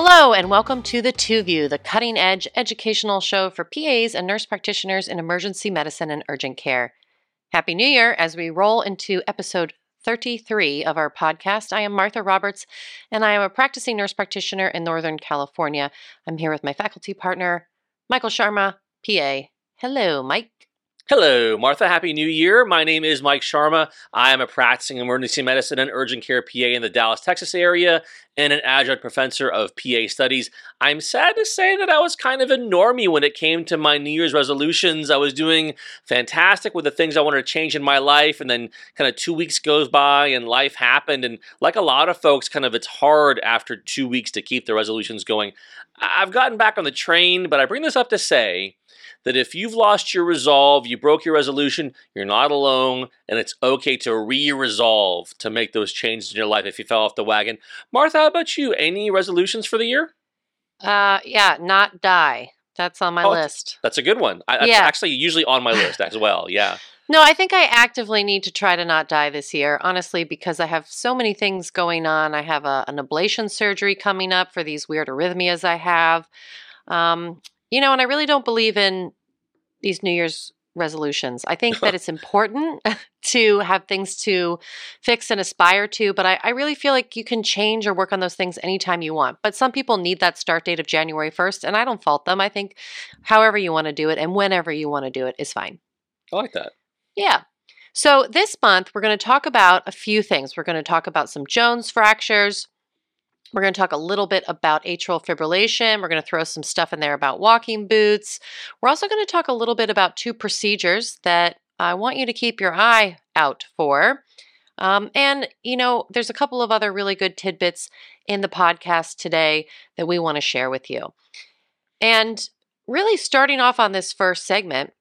Hello, and welcome to The Two View, the cutting edge educational show for PAs and nurse practitioners in emergency medicine and urgent care. Happy New Year as we roll into episode 33 of our podcast. I am Martha Roberts, and I am a practicing nurse practitioner in Northern California. I'm here with my faculty partner, Michael Sharma, PA. Hello, Mike. Hello, Martha. Happy New Year. My name is Mike Sharma. I am a practicing emergency medicine and urgent care PA in the Dallas, Texas area and an adjunct professor of PA studies. I'm sad to say that I was kind of a normie when it came to my New Year's resolutions. I was doing fantastic with the things I wanted to change in my life, and then kind of two weeks goes by and life happened. And like a lot of folks, kind of it's hard after two weeks to keep the resolutions going. I've gotten back on the train, but I bring this up to say that if you've lost your resolve, you broke your resolution, you're not alone, and it's okay to re resolve to make those changes in your life if you fell off the wagon. Martha, how about you? Any resolutions for the year? Uh, yeah, not die. That's on my Oh, list. That's a good one. I, that's Yeah. actually usually on my list as well. Yeah. No, I think I actively need to try to not die this year, honestly, because I have so many things going on. I have a, an ablation surgery coming up for these weird arrhythmias I have. Um, you know, and I really don't believe in these New Year's resolutions. I think that it's important to have things to fix and aspire to, but I, I really feel like you can change or work on those things anytime you want. But some people need that start date of January 1st, and I don't fault them. I think however you want to do it and whenever you want to do it is fine. I like that. Yeah. So this month, we're going to talk about a few things. We're going to talk about some Jones fractures. We're going to talk a little bit about atrial fibrillation. We're going to throw some stuff in there about walking boots. We're also going to talk a little bit about two procedures that I want you to keep your eye out for. Um, and, you know, there's a couple of other really good tidbits in the podcast today that we want to share with you. And really, starting off on this first segment,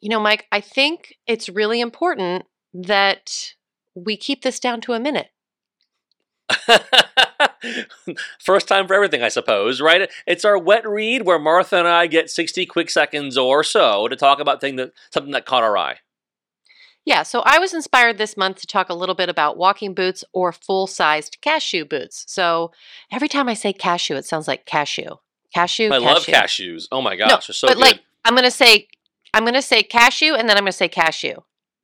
you know, Mike, I think it's really important that we keep this down to a minute. First time for everything, I suppose, right? It's our wet read where Martha and I get 60 quick seconds or so to talk about thing that, something that caught our eye. Yeah, so I was inspired this month to talk a little bit about walking boots or full sized cashew boots. So every time I say cashew, it sounds like cashew. Cashew. I cashew. love cashews. Oh my gosh, No, they're so but good. like I'm gonna say, I'm gonna say cashew, and then I'm gonna say cashew.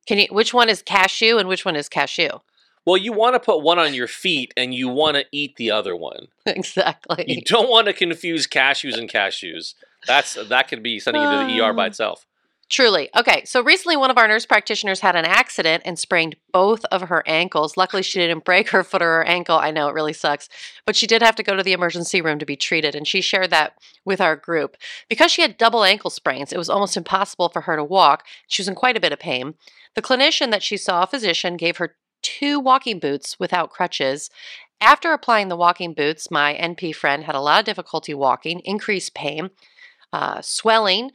Can you? Which one is cashew and which one is cashew? Well, you want to put one on your feet and you want to eat the other one. exactly. You don't want to confuse cashews and cashews. That's that could be sending you to the ER by Um, itself. Truly. Okay, so recently one of our nurse practitioners had an accident and sprained both of her ankles. Luckily, she didn't break her foot or her ankle. I know it really sucks, but she did have to go to the emergency room to be treated, and she shared that with our group. Because she had double ankle sprains, it was almost impossible for her to walk. She was in quite a bit of pain. The clinician that she saw, a physician, gave her two walking boots without crutches. After applying the walking boots, my NP friend had a lot of difficulty walking, increased pain, uh, swelling,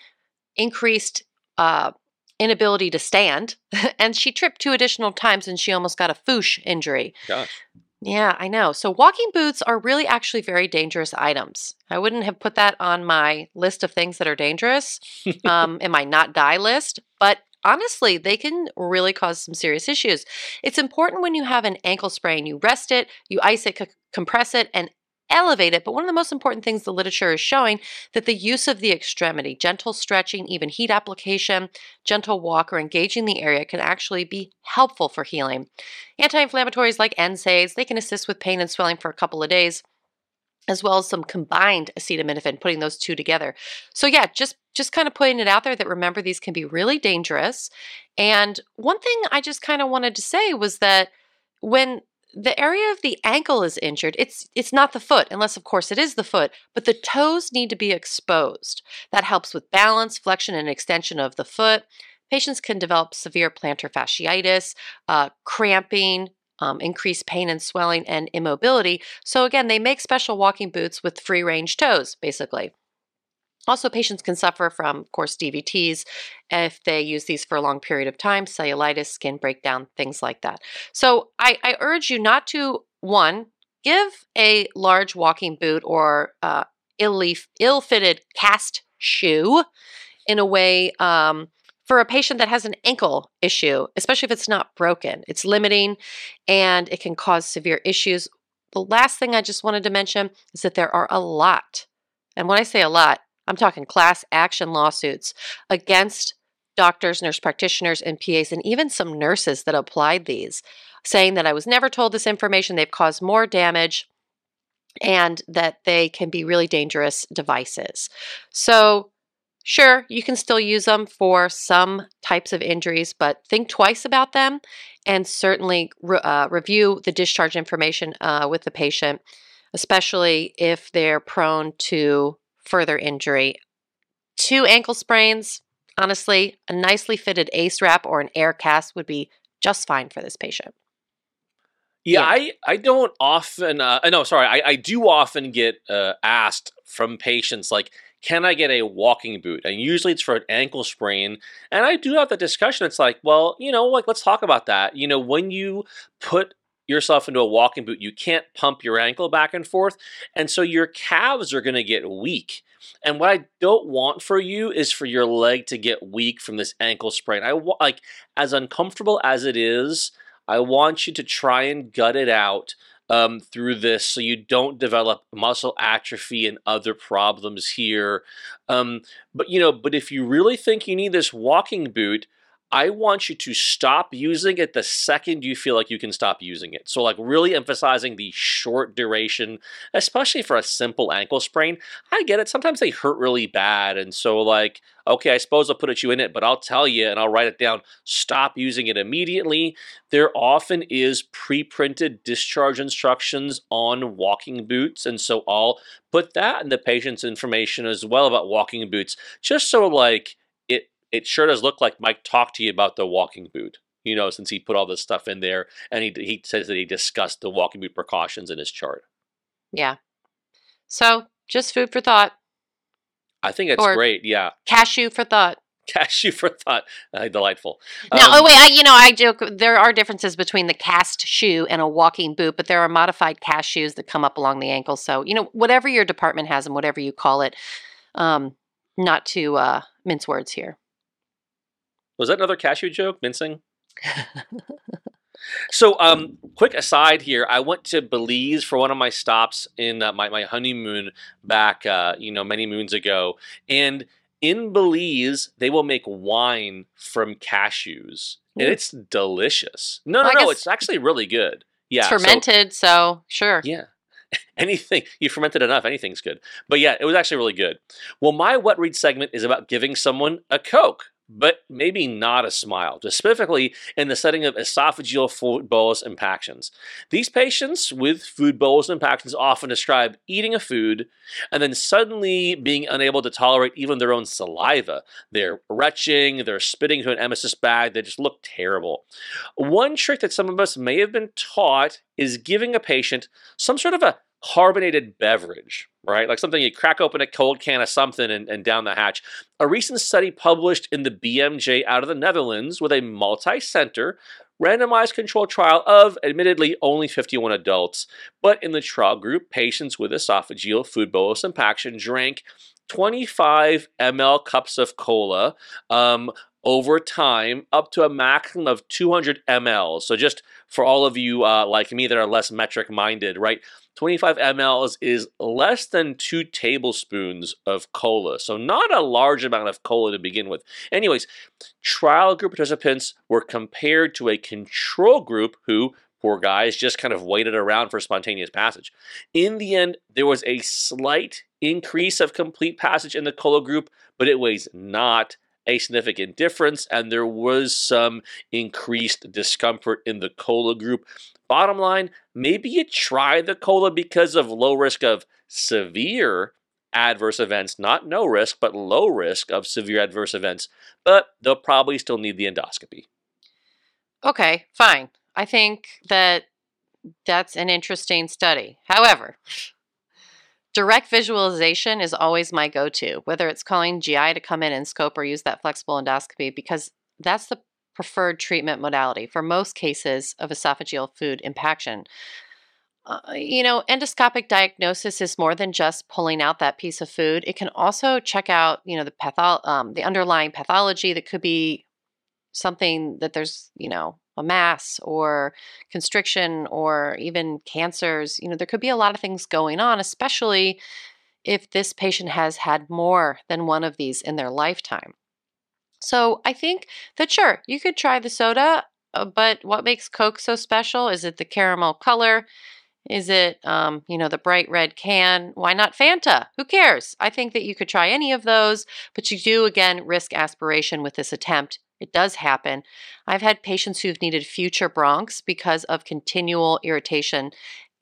increased uh, inability to stand, and she tripped two additional times and she almost got a foosh injury. Gosh. Yeah, I know. So walking boots are really actually very dangerous items. I wouldn't have put that on my list of things that are dangerous, um, in my not die list, but honestly, they can really cause some serious issues. It's important when you have an ankle sprain, you rest it, you ice it, c- compress it, and elevate it. But one of the most important things the literature is showing that the use of the extremity, gentle stretching, even heat application, gentle walk, or engaging the area can actually be helpful for healing. Anti-inflammatories like NSAIDs, they can assist with pain and swelling for a couple of days, as well as some combined acetaminophen, putting those two together. So yeah, just just kind of putting it out there that remember these can be really dangerous. And one thing I just kind of wanted to say was that when the area of the ankle is injured, it's it's not the foot, unless of course it is the foot, but the toes need to be exposed. That helps with balance, flexion, and extension of the foot. Patients can develop severe plantar fasciitis, uh, cramping, um, increased pain and swelling, and immobility. So, again, they make special walking boots with free range toes, basically. Also, patients can suffer from, of course, DVTs if they use these for a long period of time, cellulitis, skin breakdown, things like that. So, I, I urge you not to, one, give a large walking boot or uh, ill fitted cast shoe in a way um, for a patient that has an ankle issue, especially if it's not broken. It's limiting and it can cause severe issues. the last thing I just wanted to mention is that there are a lot, and when I say a lot, I'm talking class action lawsuits against doctors, nurse practitioners, and PAs, and even some nurses that applied these, saying that I was never told this information, they've caused more damage, and that they can be really dangerous devices. So, sure, you can still use them for some types of injuries, but think twice about them and certainly re- uh, review the discharge information uh, with the patient, especially if they're prone to further injury. Two ankle sprains, honestly, a nicely fitted ACE wrap or an air cast would be just fine for this patient. Yeah, I, I don't often, uh, no, sorry, I, I do often get uh, asked from patients, like, can I get a walking boot? And usually it's for an ankle sprain. And I do have the discussion. It's like, well, you know, like, let's talk about that. You know, when you put yourself into a walking boot, you can't pump your ankle back and forth. And so your calves are going to get weak. And what I don't want for you is for your leg to get weak from this ankle sprain. I want, like, as uncomfortable as it is, I want you to try and gut it out um, through this so you don't develop muscle atrophy and other problems here. Um, but you know, but if you really think you need this walking boot, I want you to stop using it the second you feel like you can stop using it. So, like, really emphasizing the short duration, especially for a simple ankle sprain. I get it. Sometimes they hurt really bad. And so, like, okay, I suppose I'll put it you in it, but I'll tell you and I'll write it down. Stop using it immediately. There often is pre printed discharge instructions on walking boots. And so, I'll put that in the patient's information as well about walking boots, just so, like, it sure does look like Mike talked to you about the walking boot. You know, since he put all this stuff in there, and he he says that he discussed the walking boot precautions in his chart. Yeah. So just food for thought. I think it's great. Yeah. Cashew for thought. Cashew for thought. Uh, delightful. Now, um, oh wait, I, you know, I joke. There are differences between the cast shoe and a walking boot, but there are modified cast shoes that come up along the ankle. So you know, whatever your department has and whatever you call it, um, not to uh, mince words here. Was that another cashew joke? Mincing? so, um, quick aside here. I went to Belize for one of my stops in uh, my, my honeymoon back, uh, you know, many moons ago. And in Belize, they will make wine from cashews. And it's delicious. No, no, well, no. It's actually really good. Yeah. It's fermented, so, so sure. Yeah anything you fermented enough anything's good but yeah it was actually really good well my wet read segment is about giving someone a coke but maybe not a smile, specifically in the setting of esophageal food bolus impactions. These patients with food bolus impactions often describe eating a food and then suddenly being unable to tolerate even their own saliva. They're retching, they're spitting to an emesis bag, they just look terrible. One trick that some of us may have been taught is giving a patient some sort of a carbonated beverage, right? Like something you crack open a cold can of something and, and, down the hatch. A recent study published in the BMJ out of the Netherlands with a multi center randomized controlled trial of admittedly only 51 adults, but in the trial group, patients with esophageal food bolus impaction drank 25 ml cups of cola um, over time up to a maximum of 200 ml. So, just for all of you uh, like me that are less metric minded, right? 25 mLs is less than two tablespoons of cola. So, not a large amount of cola to begin with. Anyways, trial group participants were compared to a control group who, poor guys, just kind of waited around for spontaneous passage. In the end, there was a slight increase of complete passage in the cola group, but it was not a significant difference, and there was some increased discomfort in the cola group. Bottom line, maybe you try the cola because of low risk of severe adverse events, not no risk, but low risk of severe adverse events, but they'll probably still need the endoscopy. Okay, fine. I think that that's an interesting study. However, direct visualization is always my go to, whether it's calling GI to come in and scope or use that flexible endoscopy, because that's the preferred treatment modality for most cases of esophageal food impaction. Uh, you know, endoscopic diagnosis is more than just pulling out that piece of food. It can also check out, you know, the patho- um, the underlying pathology that could be something that there's, you know, a mass or constriction or even cancers. You know, there could be a lot of things going on, especially if this patient has had more than one of these in their lifetime. So I think that sure, you could try the soda, uh, but what makes Coke so special? Is it the caramel color? Is it, um, you know, the bright red can? Why not Fanta? Who cares? I think that you could try any of those, but you do, again, risk aspiration with this attempt. It does happen. I've had patients who've needed future bronchs because of continual irritation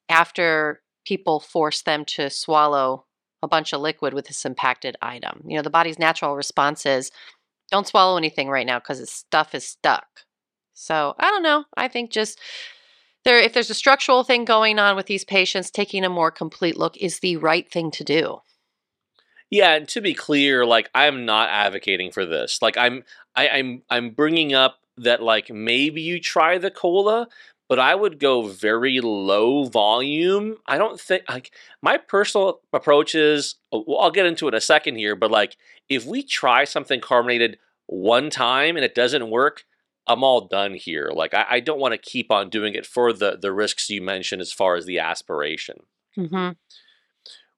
after people force them to swallow a bunch of liquid with this impacted item. You know, the body's natural response is don't swallow anything right now because stuff is stuck. So I don't know. I think just there, if there's a structural thing going on with these patients, taking a more complete look is the right thing to do. Yeah, and to be clear, like I'm not advocating for this. Like I'm, I, I'm, I'm bringing up that like maybe you try the cola, but I would go very low volume. I don't think like my personal approach is. Well, I'll get into it in a second here, but like if we try something carbonated one time and it doesn't work, I'm all done here. Like I, I don't want to keep on doing it for the the risks you mentioned as far as the aspiration. Mm-hmm.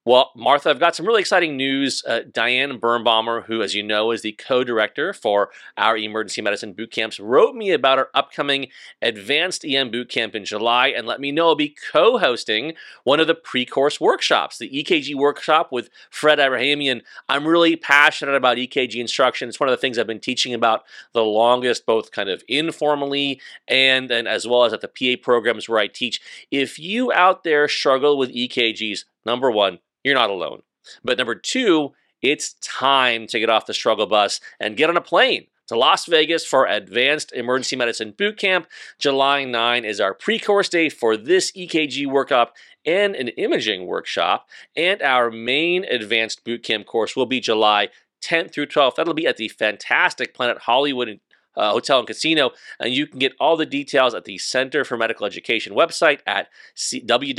Well, Martha, I've got some really exciting news. Uh, Diane Birnbaumer, who, as you know, is the co director for our emergency medicine boot camps, wrote me about our upcoming advanced EM boot camp in July and let me know I'll be co hosting one of the pre course workshops, the EKG workshop with Fred Abrahamian. I'm really passionate about EKG instruction. It's one of the things I've been teaching about the longest, both kind of informally and, and as well as at the PA programs where I teach. If you out there struggle with EKGs, number one, you're not alone. But number two, it's time to get off the struggle bus and get on a plane to Las Vegas for Advanced Emergency Medicine Boot Camp. July 9 is our pre course day for this EKG workup and an imaging workshop. And our main advanced boot camp course will be July 10th through 12th. That'll be at the fantastic Planet Hollywood uh, Hotel and Casino. And you can get all the details at the Center for Medical Education website at c- www.ccme.org.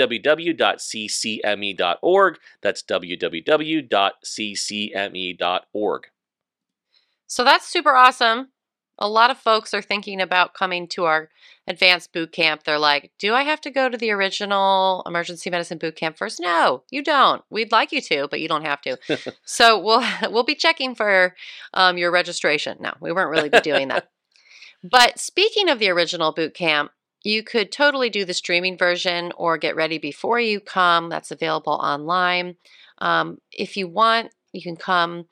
That's www.ccme.org. So that's super awesome. A lot of folks are thinking about coming to our advanced boot camp. They're like, do I have to go to the original emergency medicine boot camp first? No, you don't. We'd like you to, but you don't have to. so we'll we'll be checking for um, your registration. No, we weren't really be doing that. but speaking of the original boot camp, you could totally do the streaming version or get ready before you come. That's available online. Um, if you want, you can come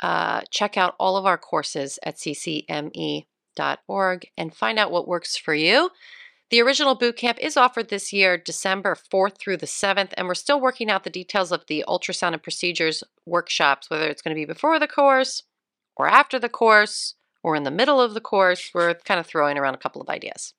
uh, check out all of our courses at ccme.org and find out what works for you. The original boot camp is offered this year, December 4th through the 7th, and we're still working out the details of the ultrasound and procedures workshops, whether it's going to be before the course or after the course or in the middle of the course. We're kind of throwing around a couple of ideas.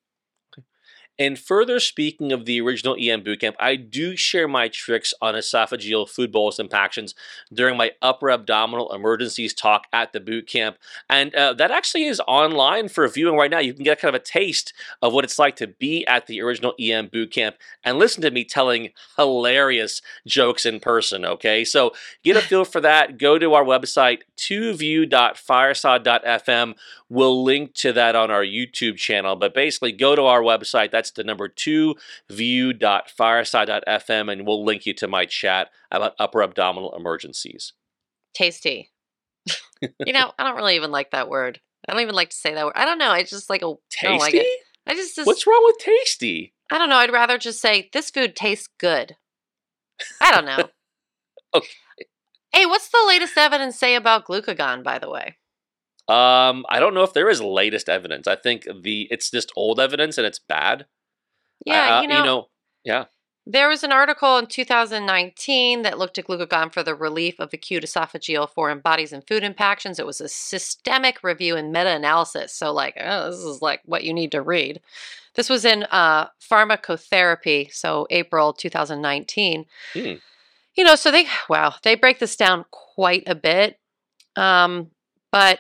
And further speaking of the original EM bootcamp, I do share my tricks on esophageal food bolus impactions during my upper abdominal emergencies talk at the bootcamp. And uh, that actually is online for viewing right now. You can get kind of a taste of what it's like to be at the original EM bootcamp and listen to me telling hilarious jokes in person, okay? So get a feel for that. Go to our website, 2view.fireside.fm. We'll link to that on our YouTube channel, but basically go to our website. That's the number two view.fireside.fm, and we'll link you to my chat about upper abdominal emergencies. Tasty. you know, I don't really even like that word. I don't even like to say that word. I don't know. It's just like a tasty. Like it. I just, just what's wrong with tasty? I don't know. I'd rather just say this food tastes good. I don't know. okay. Hey, what's the latest evidence say about glucagon? By the way. Um, I don't know if there is latest evidence. I think the it's just old evidence and it's bad. Yeah, uh, you, know, you know, yeah. There was an article in 2019 that looked at glucagon for the relief of acute esophageal foreign bodies and food impactions. It was a systemic review and meta-analysis. So, like, oh, this is like what you need to read. This was in uh, pharmacotherapy, so April 2019. Hmm. You know, so they wow, they break this down quite a bit. Um, but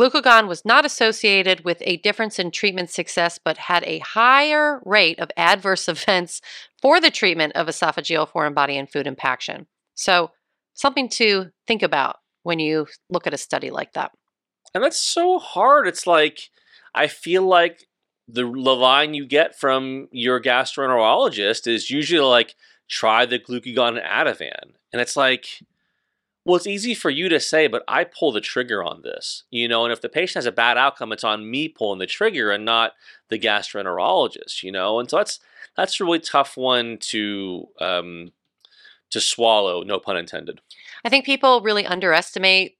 Glucagon was not associated with a difference in treatment success, but had a higher rate of adverse events for the treatment of esophageal foreign body and food impaction. So, something to think about when you look at a study like that. And that's so hard. It's like, I feel like the line you get from your gastroenterologist is usually like, try the glucagon Ativan. And it's like, well, it's easy for you to say, but I pull the trigger on this, you know. And if the patient has a bad outcome, it's on me pulling the trigger and not the gastroenterologist, you know. And so that's that's a really tough one to um, to swallow. No pun intended. I think people really underestimate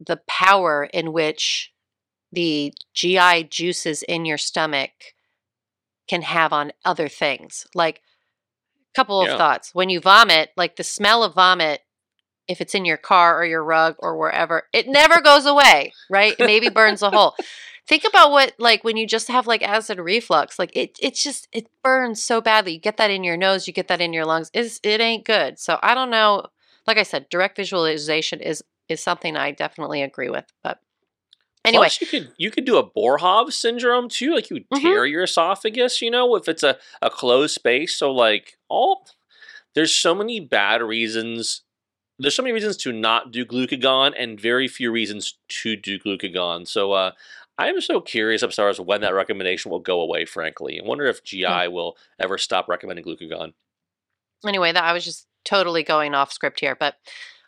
the power in which the GI juices in your stomach can have on other things. Like a couple of Yeah. thoughts. When you vomit, like the smell of vomit, if it's in your car or your rug or wherever, it never goes away, right? It maybe burns a hole. Think about what like when you just have like acid reflux, like it it's just it burns so badly. You get that in your nose, you get that in your lungs. It's, it ain't good. So I don't know. Like I said, direct visualization is is something I definitely agree with. But anyway, Plus, you could you could do a Boerhaave syndrome too. Like you would Mhm. tear your esophagus, you know, if it's a, a closed space. So like all there's so many bad reasons. There's so many reasons to not do glucagon and very few reasons to do glucagon. So uh I'm so curious as far as when that recommendation will go away, frankly. I wonder if GI will ever stop recommending glucagon. anyway, that I was just totally going off script here, but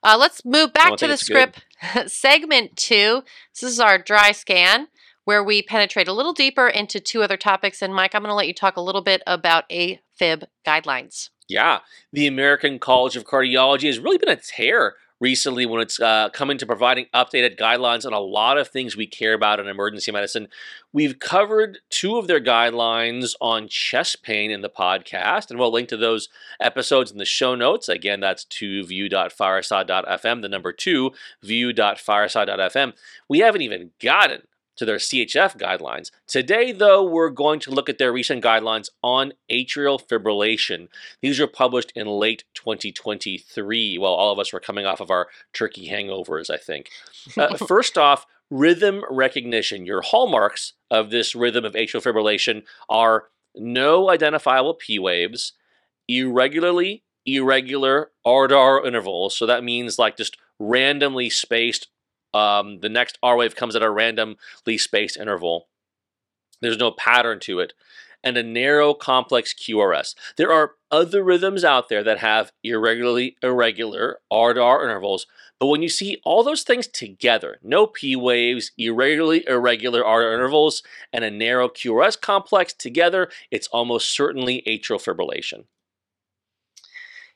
uh, let's move back to the script. Segment two. This is our dry scan where we penetrate a little deeper into two other topics. And Mike, I'm going to let you talk a little bit about AFib guidelines. Yeah, the American College of Cardiology has really been a tear recently when it's uh, coming to providing updated guidelines on a lot of things we care about in emergency medicine. We've covered two of their guidelines on chest pain in the podcast, and we'll link to those episodes in the show notes. Again, that's 2view.fireside.fm, the number two, view.fireside.fm. We haven't even gotten to their CHF guidelines. Today, though, we're going to look at their recent guidelines on atrial fibrillation. These were published in late 2023. Well, all of us were coming off of our turkey hangovers, I think. Uh, first off, rhythm recognition. Your hallmarks of this rhythm of atrial fibrillation are no identifiable P waves, irregularly irregular R to R intervals. So that means like just randomly spaced. Um, the next R wave comes at a randomly spaced interval. There's no pattern to it. And a narrow complex QRS. There are other rhythms out there that have irregularly irregular R to R intervals, but when you see all those things together, no P waves, irregularly irregular R intervals, and a narrow QRS complex together, it's almost certainly atrial fibrillation.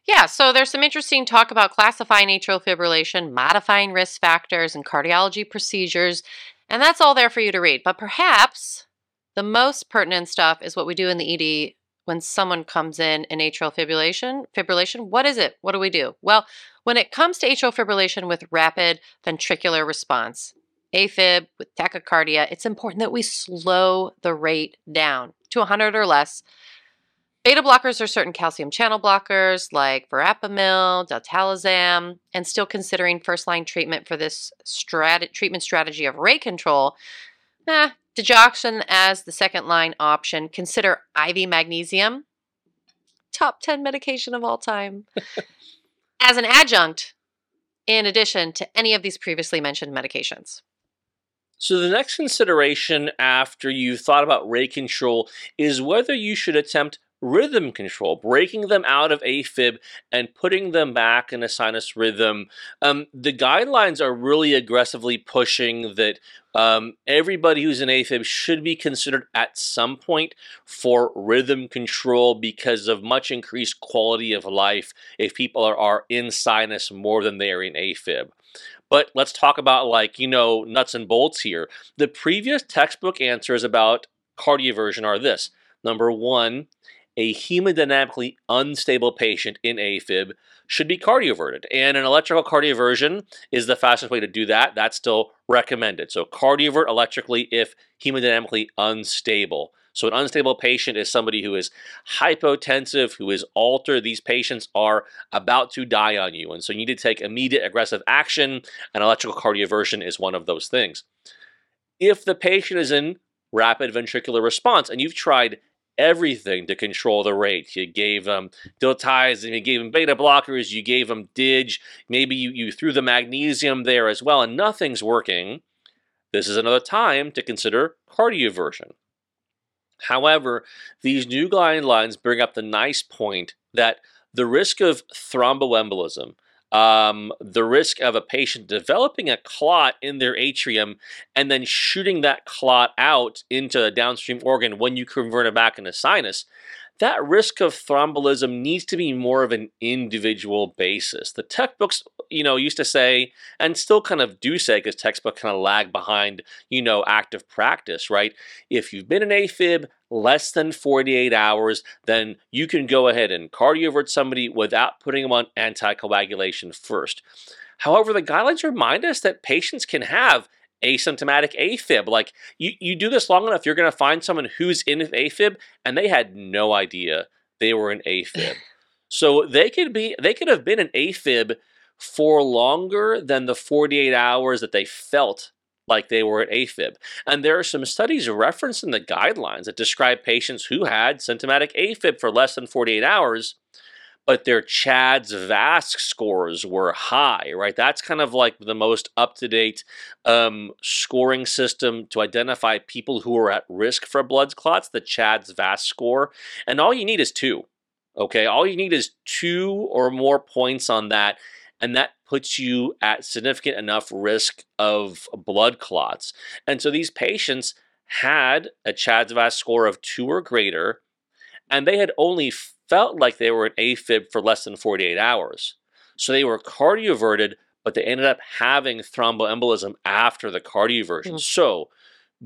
Yeah, so there's some interesting talk about classifying atrial fibrillation, modifying risk factors, and cardiology procedures, and that's all there for you to read. But perhaps the most pertinent stuff is what we do in the ED when someone comes in in atrial fibrillation. Fibrillation, what is it? What do we do? Well, when it comes to atrial fibrillation with rapid ventricular response, AFib with tachycardia, it's important that we slow the rate down to 100 or less. Beta blockers are certain calcium channel blockers like verapamil, diltiazem, and still considering first line treatment for this strat- treatment strategy of rate control. Eh, digoxin as the second line option. Consider IV magnesium, top 10 medication of all time, as an adjunct in addition to any of these previously mentioned medications. So the next consideration after you've thought about rate control is whether you should attempt rhythm control, breaking them out of AFib and putting them back in a sinus rhythm. Um, the guidelines are really aggressively pushing that um, everybody who's in AFib should be considered at some point for rhythm control because of much increased quality of life if people are, are in sinus more than they are in AFib. But let's talk about like, you know, nuts and bolts here. The previous textbook answers about cardioversion are this. Number one, a hemodynamically unstable patient in AFib should be cardioverted. And an electrical cardioversion is the fastest way to do that. That's still recommended. So cardiovert electrically if hemodynamically unstable. So an unstable patient is somebody who is hypotensive, who is altered. These patients are about to die on you. And so you need to take immediate aggressive action, and electrical cardioversion is one of those things. If the patient is in rapid ventricular response and you've tried everything to control the rate. You gave them diltiazem, you gave them beta blockers, you gave them DIG, maybe you, you threw the magnesium there as well, and nothing's working. This is another time to consider cardioversion. However, these new guidelines bring up the nice point that the risk of thromboembolism, um, the risk of a patient developing a clot in their atrium and then shooting that clot out into a downstream organ when you convert it back into sinus, that risk of thrombolism needs to be more of an individual basis. The textbooks, you know, used to say, and still kind of do say, because textbook kind of lag behind, you know, active practice, right? If you've been an AFib less than 48 hours, then you can go ahead and cardiovert somebody without putting them on anticoagulation first. However, the guidelines remind us that patients can have asymptomatic AFib. Like you, you do this long enough, you're going to find someone who's in AFib and they had no idea they were in AFib. so they could be, they could have been an AFib for longer than the 48 hours that they felt like they were an AFib. And there are some studies referenced in the guidelines that describe patients who had symptomatic AFib for less than 48 hours but their CHADS VASC scores were high, right? That's kind of like the most up to date um, scoring system to identify people who are at risk for blood clots, the CHADS VASC score. And all you need is two, okay? All you need is two or more points on that. And that puts you at significant enough risk of blood clots. And so these patients had a CHADS VASC score of two or greater, and they had only felt like they were an AFib for less than 48 hours. So they were cardioverted, but they ended up having thromboembolism after the cardioversion. Mm. So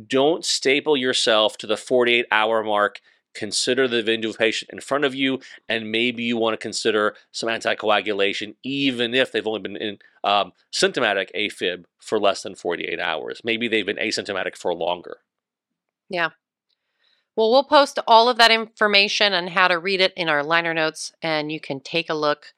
don't staple yourself to the 48 hour mark. Consider the individual patient in front of you, and maybe you want to consider some anticoagulation, even if they've only been in um, symptomatic AFib for less than 48 hours. Maybe they've been asymptomatic for longer. Yeah, well, we'll post all of that information and how to read it in our liner notes, and you can take a look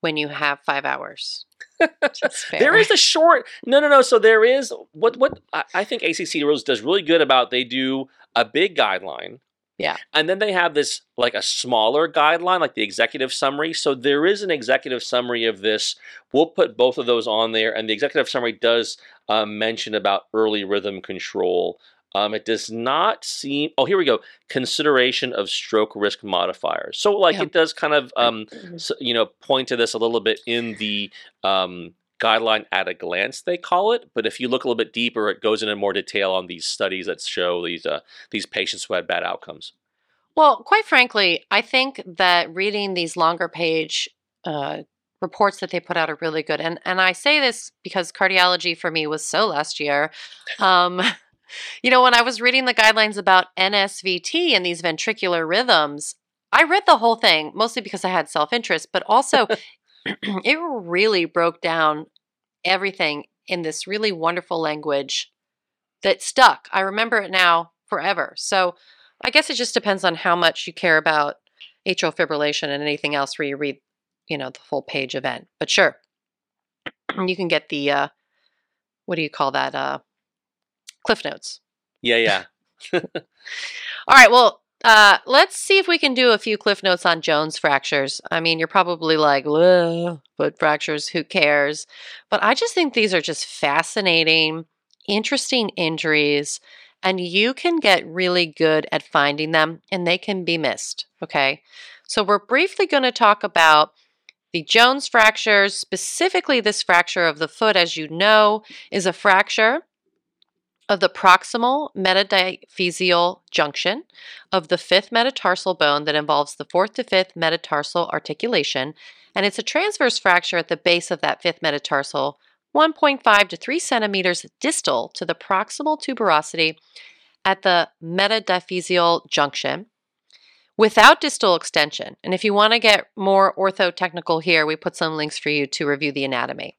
when you have five hours. there is a short no no no so there is what what i think acc rules does really good about they do a big guideline yeah. and then they have this like a smaller guideline like the executive summary so there is an executive summary of this. We'll put both of those on there and the executive summary does um, mention about early rhythm control um, it does not seem. Oh, here we go. Consideration of stroke risk modifiers. So, like, yeah. it does kind of, um, mm-hmm. so, you know, point to this a little bit in the um, guideline at a glance, they call it. But if you look a little bit deeper, it goes into more detail on these studies that show these uh, these patients who had bad outcomes. Well, quite frankly, I think that reading these longer page uh, reports that they put out are really good. And and I say this because cardiology for me was so last year. You know, when I was reading the guidelines about NSVT and these ventricular rhythms, I read the whole thing mostly because I had self interest, but also it really broke down everything in this really wonderful language that stuck. I remember it now forever. So I guess it just depends on how much you care about atrial fibrillation and anything else where you read, you know, the full page event. But sure, you can get the, uh, what do you call that? Uh, Cliff Notes. Yeah, yeah. All right. Well, uh, let's see if we can do a few cliff notes on Jones fractures. I mean, you're probably like, foot fractures, who cares? But I just think these are just fascinating, interesting injuries, and you can get really good at finding them, and they can be missed. Okay. So, we're briefly going to talk about the Jones fractures, specifically this fracture of the foot, as you know, is a fracture of the proximal metaphyseal junction of the fifth metatarsal bone that involves the fourth to fifth metatarsal articulation, and it's a transverse fracture at the base of that fifth metatarsal, 1.5 to 3 centimeters distal to the proximal tuberosity at the metaphyseal junction without distal extension. And if you want to get more orthotechnical here, we put some links for you to review the anatomy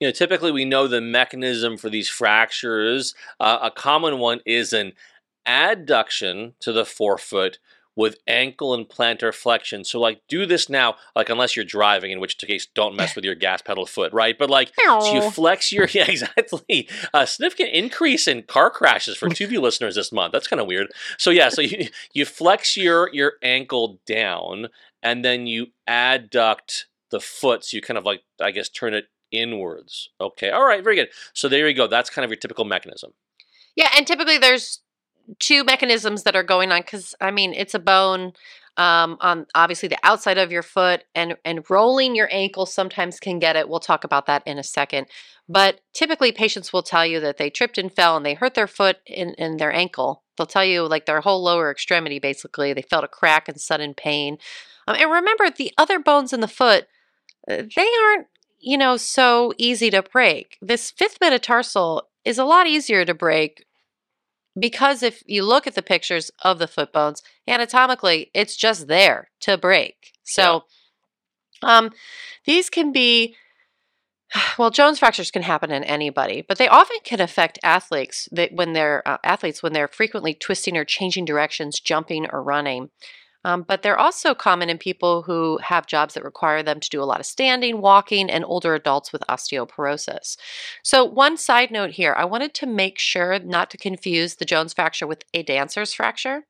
you know, typically we know the mechanism for these fractures. Uh, a common one is an adduction to the forefoot with ankle and plantar flexion. So like do this now, like unless you're driving, in which case don't mess with your gas pedal foot, right? But like so you flex your yeah, exactly. A significant increase in car crashes for 2V listeners this month. That's kind of weird. So yeah, so you you flex your your ankle down and then you adduct the foot. So you kind of like I guess turn it inwards. Okay, all right, very good. So there you go. That's kind of your typical mechanism. Yeah, and typically there's two mechanisms that are going on because I mean it's a bone um, on obviously the outside of your foot and and rolling your ankle sometimes can get it. We'll talk about that in a second. But typically patients will tell you that they tripped and fell and they hurt their foot in, in their ankle. They'll tell you like their whole lower extremity basically. They felt a crack and sudden pain. Um, and remember the other bones in the foot, uh, they aren't you know so easy to break. This fifth metatarsal is a lot easier to break because if you look at the pictures of the foot bones, anatomically, it's just there to break. So, yeah. um, these can be, well, Jones fractures can happen in anybody, but they often can affect athletes that when they're uh, athletes when they're frequently twisting or changing directions, jumping or running. Um, but they're also common in people who have jobs that require them to do a lot of standing, walking, and older adults with osteoporosis. So, one side note here I wanted to make sure not to confuse the Jones fracture with a dancer's fracture.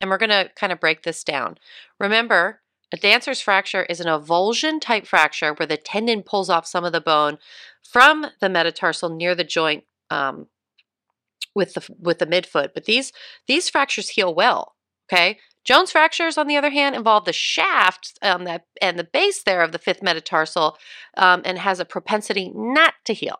And we're going to kind of break this down. Remember, a dancer's fracture is an avulsion type fracture where the tendon pulls off some of the bone from the metatarsal near the joint um, with the with the midfoot. But these these fractures heal well. Okay, Jones fractures, on the other hand, involve the shaft um, that, and the base there of the fifth metatarsal um, and has a propensity not to heal.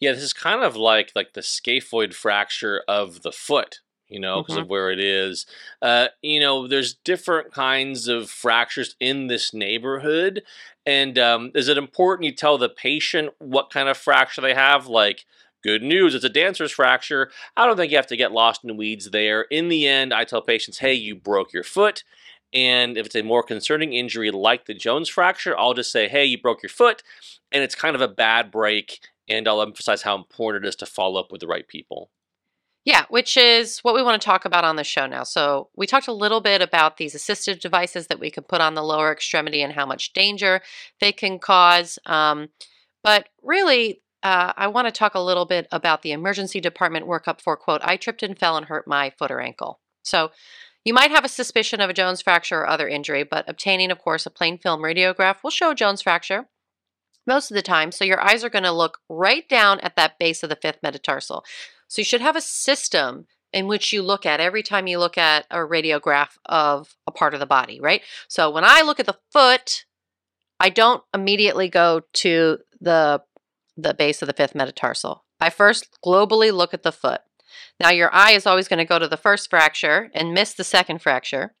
Yeah, this is kind of like like the scaphoid fracture of the foot, you know, because mm-hmm. of where it is. Uh, you know, there's different kinds of fractures in this neighborhood, and um, is it important you tell the patient what kind of fracture they have, like? Good news, it's a dancer's fracture. I don't think you have to get lost in the weeds there. In the end, I tell patients, hey, you broke your foot. And if it's a more concerning injury like the Jones fracture, I'll just say, hey, you broke your foot, and it's kind of a bad break. And I'll emphasize how important it is to follow up with the right people. Yeah, which is what we want to talk about on the show now. So, we talked a little bit about these assistive devices that we can put on the lower extremity and how much danger they can cause. Um, but really, uh, I want to talk a little bit about the emergency department workup for quote, I tripped and fell and hurt my foot or ankle. So you might have a suspicion of a Jones fracture or other injury, but obtaining, of course, a plain film radiograph will show Jones fracture most of the time. So your eyes are going to look right down at that base of the fifth metatarsal. So you should have a system in which you look at every time you look at a radiograph of a part of the body, right? So when I look at the foot, I don't immediately go to the the base of the fifth metatarsal. I first globally look at the foot. Now, your eye is always going to go to the first fracture and miss the second fracture.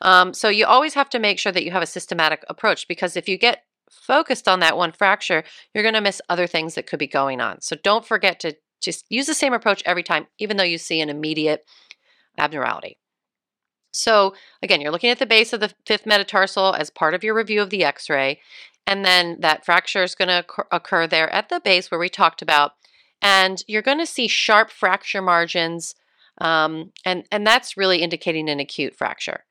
Um, so, you always have to make sure that you have a systematic approach because if you get focused on that one fracture, you're going to miss other things that could be going on. So, don't forget to just use the same approach every time, even though you see an immediate abnormality. So, again, you're looking at the base of the fifth metatarsal as part of your review of the x ray. And then that fracture is going to occur there at the base where we talked about. And you're going to see sharp fracture margins. Um, and, and that's really indicating an acute fracture.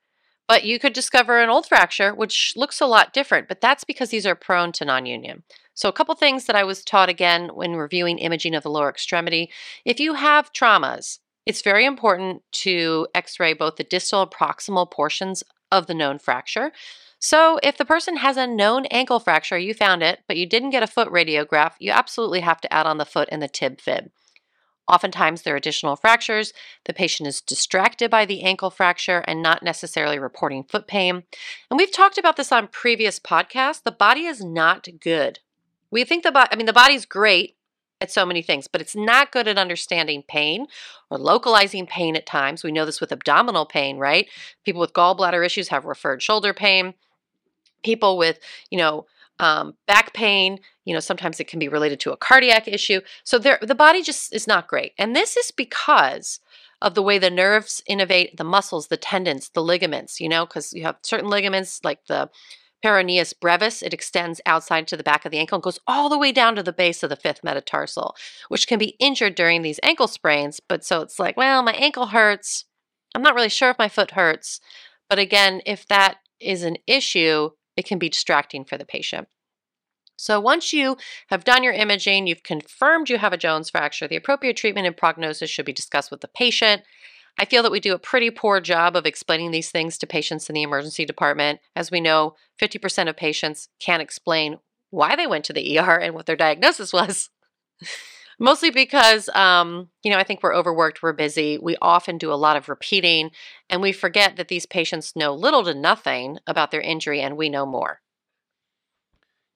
But you could discover an old fracture, which looks a lot different, but that's because these are prone to non union. So, a couple things that I was taught again when reviewing imaging of the lower extremity. If you have traumas, it's very important to x ray both the distal and proximal portions of the known fracture so, if the person has a known ankle fracture, you found it, but you didn't get a foot radiograph, you absolutely have to add on the foot and the tib fib. Oftentimes, there are additional fractures. The patient is distracted by the ankle fracture and not necessarily reporting foot pain. And we've talked about this on previous podcasts. The body is not good. We think the body, I mean, the body's great at so many things, but it's not good at understanding pain or localizing pain at times. We know this with abdominal pain, right? People with gallbladder issues have referred shoulder pain people with, you know, um, back pain, you know, sometimes it can be related to a cardiac issue. So there, the body just is not great. And this is because of the way the nerves innervate the muscles, the tendons, the ligaments, you know, because you have certain ligaments like the peroneus brevis, it extends outside to the back of the ankle and goes all the way down to the base of the fifth metatarsal, which can be injured during these ankle sprains. But so it's like, well, my ankle hurts. I'm not really sure if my foot hurts. But again, if that is an issue, it can be distracting for the patient. So once you have done your imaging, you've confirmed you have a Jones fracture, the appropriate treatment and prognosis should be discussed with the patient. I feel that we do a pretty poor job of explaining these things to patients in the emergency department. As we know, 50% of patients can't explain why they went to the ER and what their diagnosis was. Mostly because, um, you know, I think we're overworked, we're busy. We often do a lot of repeating, and we forget that these patients know little to nothing about their injury, and we know more.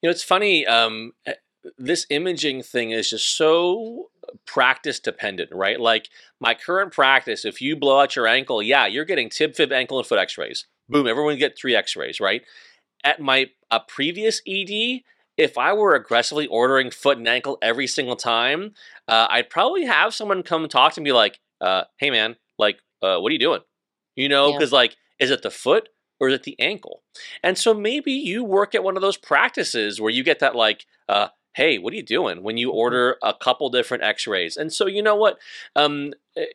You know, it's funny. Um, this imaging thing is just so practice dependent, right? Like my current practice, if you blow out your ankle, yeah, you're getting tib, fib, ankle, and foot X-rays. Boom, everyone get three X-rays, right? At my a previous ED, if I were aggressively ordering foot and ankle every single time, uh, I'd probably have someone come talk to me like, uh, "Hey, man, like, uh, what are you doing?" You know, because yeah. like, is it the foot or is it the ankle? And so maybe you work at one of those practices where you get that like, uh, "Hey, what are you doing?" When you mm-hmm. order a couple different X-rays, and so you know what. Um, eh,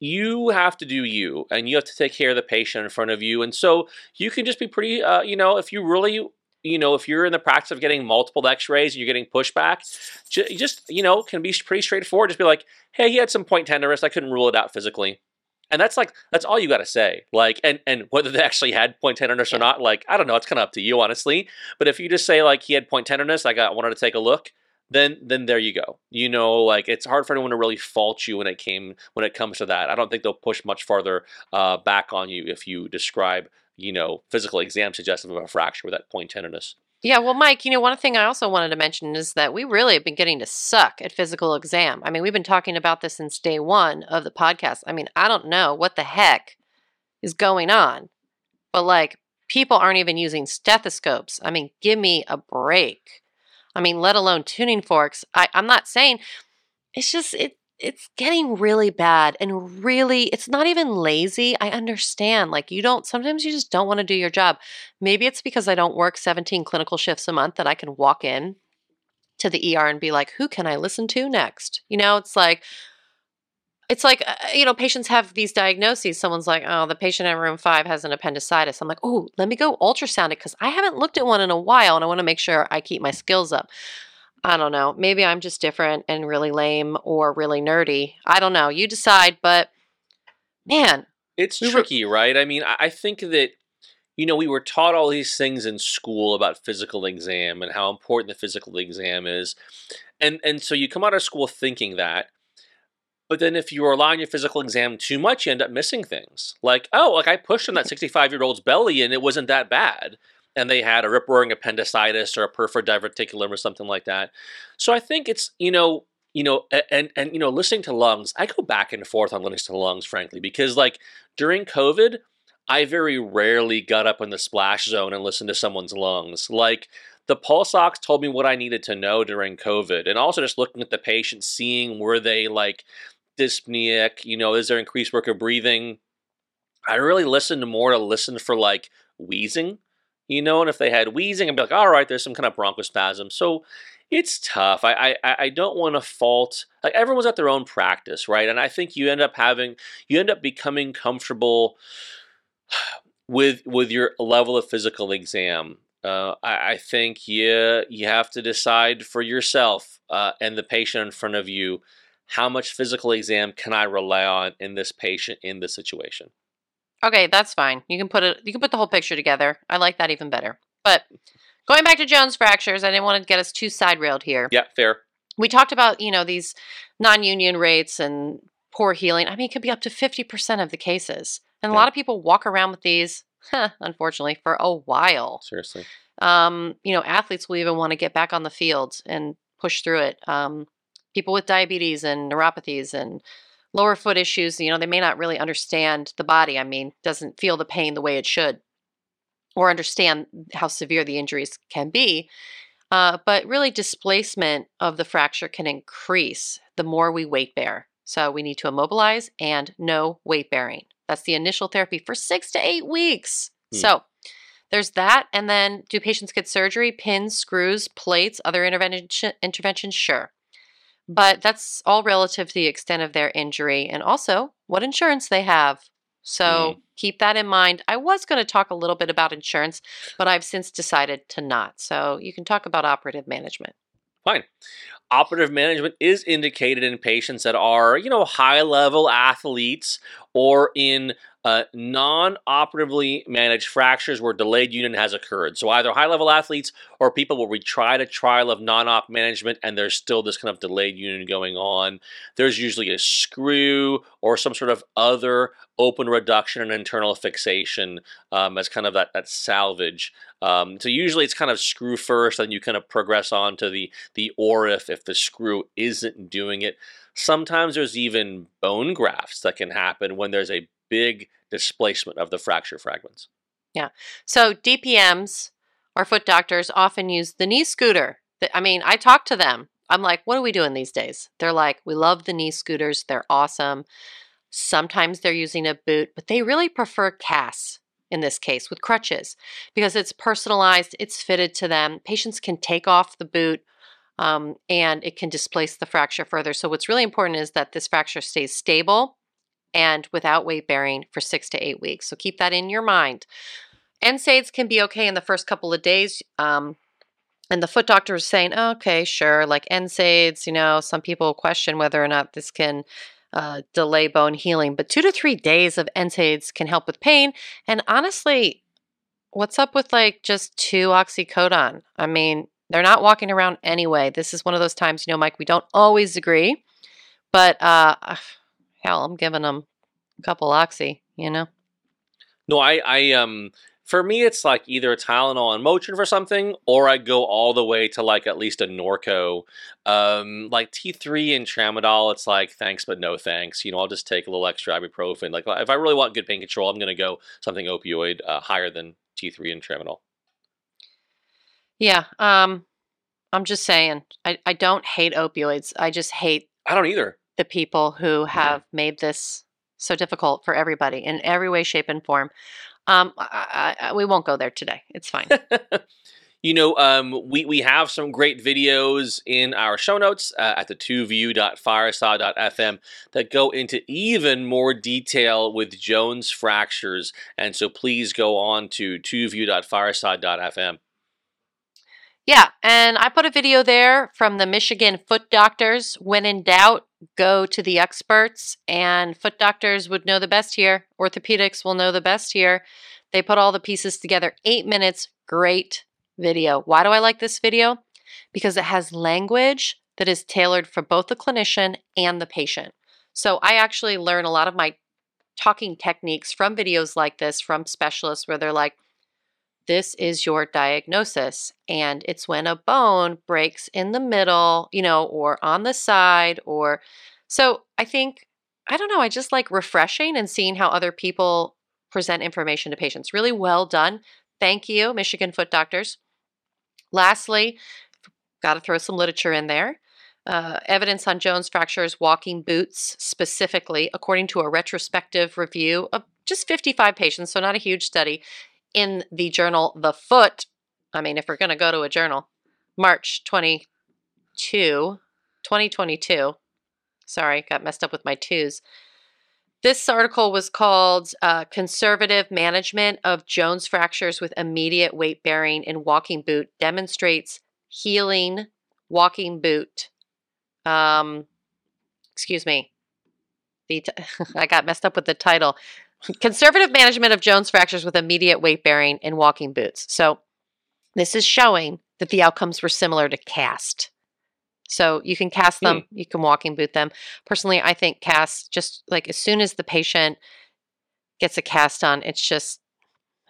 you have to do you and you have to take care of the patient in front of you and so you can just be pretty uh, you know if you really you know, if you're in the practice of getting multiple x-rays and you're getting pushback, just, you know, can be pretty straightforward. Just be like, hey, he had some point tenderness. I couldn't rule it out physically. And that's like, that's all you got to say. Like, and, and whether they actually had point tenderness or not, like, I don't know. It's kind of up to you, honestly. But if you just say like he had point tenderness, I got wanted to take a look, then then there you go. You know, like it's hard for anyone to really fault you when it came when it comes to that. I don't think they'll push much farther uh, back on you if you describe you know, physical exam suggestive of a fracture with that point tenderness. Yeah, well, Mike, you know, one thing I also wanted to mention is that we really have been getting to suck at physical exam. I mean, we've been talking about this since day one of the podcast. I mean, I don't know what the heck is going on, but like, people aren't even using stethoscopes. I mean, give me a break. I mean, let alone tuning forks. I, I'm not saying it's just it it's getting really bad and really it's not even lazy i understand like you don't sometimes you just don't want to do your job. Maybe it's because i don't work 17 clinical shifts a month that i can walk in to the er and be like who can i listen to next? You know it's like it's like uh, you know patients have these diagnoses. Someone's like oh the patient in room five has an appendicitis. I'm like oh let me go ultrasound it because i haven't looked at one in a while and i want to make sure i keep my skills up I don't know. Maybe I'm just different and really lame or really nerdy. I don't know. You decide, but man. It's we tricky, were... right? I mean, I think that, you know, we were taught all these things in school about physical exam and how important the physical exam is. And, and so you come out of school thinking that. But then if you rely on your physical exam too much, you end up missing things. Like, oh, like I pushed on that 65 year old's belly and it wasn't that bad and they had a rip roaring appendicitis or a perforated diverticulum or something like that. So I think it's you know you know and and you know listening to lungs, I go back and forth on listening to lungs, frankly, because like during COVID, I very rarely got up in the splash zone and listened to someone's lungs. Like the pulse ox told me what I needed to know during COVID, and also just looking at the patient, seeing were they like dyspneic, you know, is there increased work of breathing. I really listened more to listen for like wheezing you know, and if they had wheezing, I'd be like, all right, there's some kind of bronchospasm. So it's tough. I I, I don't want to fault like everyone's at their own practice, right? And I think you end up having you end up becoming comfortable with with your level of physical exam. Uh, I, I, think you you have to decide for yourself uh, and the patient in front of you how much physical exam can I rely on in this patient in this situation. Okay, that's fine. You can put it. You can put the whole picture together. I like that even better. But going back to Jones fractures, I didn't want to get us too side railed here. Yeah, fair. We talked about you know these non-union rates and poor healing. I mean, it could be up to fifty percent of the cases, and a lot of people walk around with these, huh, unfortunately, for a while. Seriously. Um, you know, athletes will even want to get back on the field and push through it. Um, people with diabetes and neuropathies and lower foot issues, you know, they may not really understand the body. I mean, doesn't feel the pain the way it should or understand how severe the injuries can be. Uh, but really, displacement of the fracture can increase the more we weight bear. So we need to immobilize and no weight bearing. That's the initial therapy for six to eight weeks. Hmm. So there's that. And then do patients get surgery, pins, screws, plates, other intervention, interventions? Sure. But that's all relative to the extent of their injury and also what insurance they have. So mm. keep that in mind. I was going to talk a little bit about insurance, but I've since decided to not. So you can talk about operative management. Fine. Operative management is indicated in patients that are, you know, high level athletes or in uh, non-operatively managed fractures where delayed union has occurred. So either high-level athletes or people where we tried a trial of non-op management and there's still this kind of delayed union going on. There's usually a screw or some sort of other open reduction and internal fixation um, as kind of that, that salvage. Um, so usually it's kind of screw first, then you kind of progress on to the the ORIF if the screw isn't doing it. Sometimes there's even bone grafts that can happen when there's a big displacement of the fracture fragments. Yeah. So DPMs or foot doctors often use the knee scooter. I mean, I talk to them. I'm like, what are we doing these days? They're like, we love the knee scooters. They're awesome. Sometimes they're using a boot, but they really prefer casts in this case with crutches because it's personalized, it's fitted to them. Patients can take off the boot um, and it can displace the fracture further. So, what's really important is that this fracture stays stable and without weight bearing for six to eight weeks. So, keep that in your mind. NSAIDs can be okay in the first couple of days. Um, and the foot doctor is saying, oh, okay, sure, like NSAIDs, you know, some people question whether or not this can uh, delay bone healing, but two to three days of NSAIDs can help with pain. And honestly, what's up with like just two oxycodone? I mean, they're not walking around anyway. This is one of those times, you know, Mike, we don't always agree, but uh, hell, I'm giving them a couple oxy, you know? No, I, I, um, for me, it's like either Tylenol and Motrin for something, or I go all the way to like at least a Norco. Um, like T3 and Tramadol, it's like thanks but no thanks. You know, I'll just take a little extra ibuprofen. Like if I really want good pain control, I'm going to go something opioid uh, higher than T3 and Tramadol. Yeah, um, I'm just saying, I, I don't hate opioids. I just hate I don't either. the people who have made this so difficult for everybody in every way, shape, and form. Um, I, I, we won't go there today. It's fine. you know, um, we, we have some great videos in our show notes uh, at the 2view.fireside.fm that go into even more detail with Jones fractures. And so please go on to 2view.fireside.fm. Yeah, and I put a video there from the Michigan foot doctors. When in doubt, go to the experts, and foot doctors would know the best here. Orthopedics will know the best here. They put all the pieces together. Eight minutes, great video. Why do I like this video? Because it has language that is tailored for both the clinician and the patient. So I actually learn a lot of my talking techniques from videos like this from specialists where they're like, this is your diagnosis. And it's when a bone breaks in the middle, you know, or on the side, or so I think, I don't know, I just like refreshing and seeing how other people present information to patients. Really well done. Thank you, Michigan Foot Doctors. Lastly, got to throw some literature in there. Uh, evidence on Jones fractures walking boots specifically, according to a retrospective review of just 55 patients, so not a huge study, in the journal The Foot. I mean, if we're going to go to a journal, March 22, 2022. Sorry, got messed up with my twos. This article was called uh, Conservative Management of Jones Fractures with Immediate Weight Bearing in Walking Boot Demonstrates Healing Walking Boot. Um, excuse me. The t- I got messed up with the title. Conservative management of Jones fractures with immediate weight bearing and walking boots. So, this is showing that the outcomes were similar to cast. So, you can cast them, hmm. you can walking boot them. Personally, I think cast just like as soon as the patient gets a cast on, it's just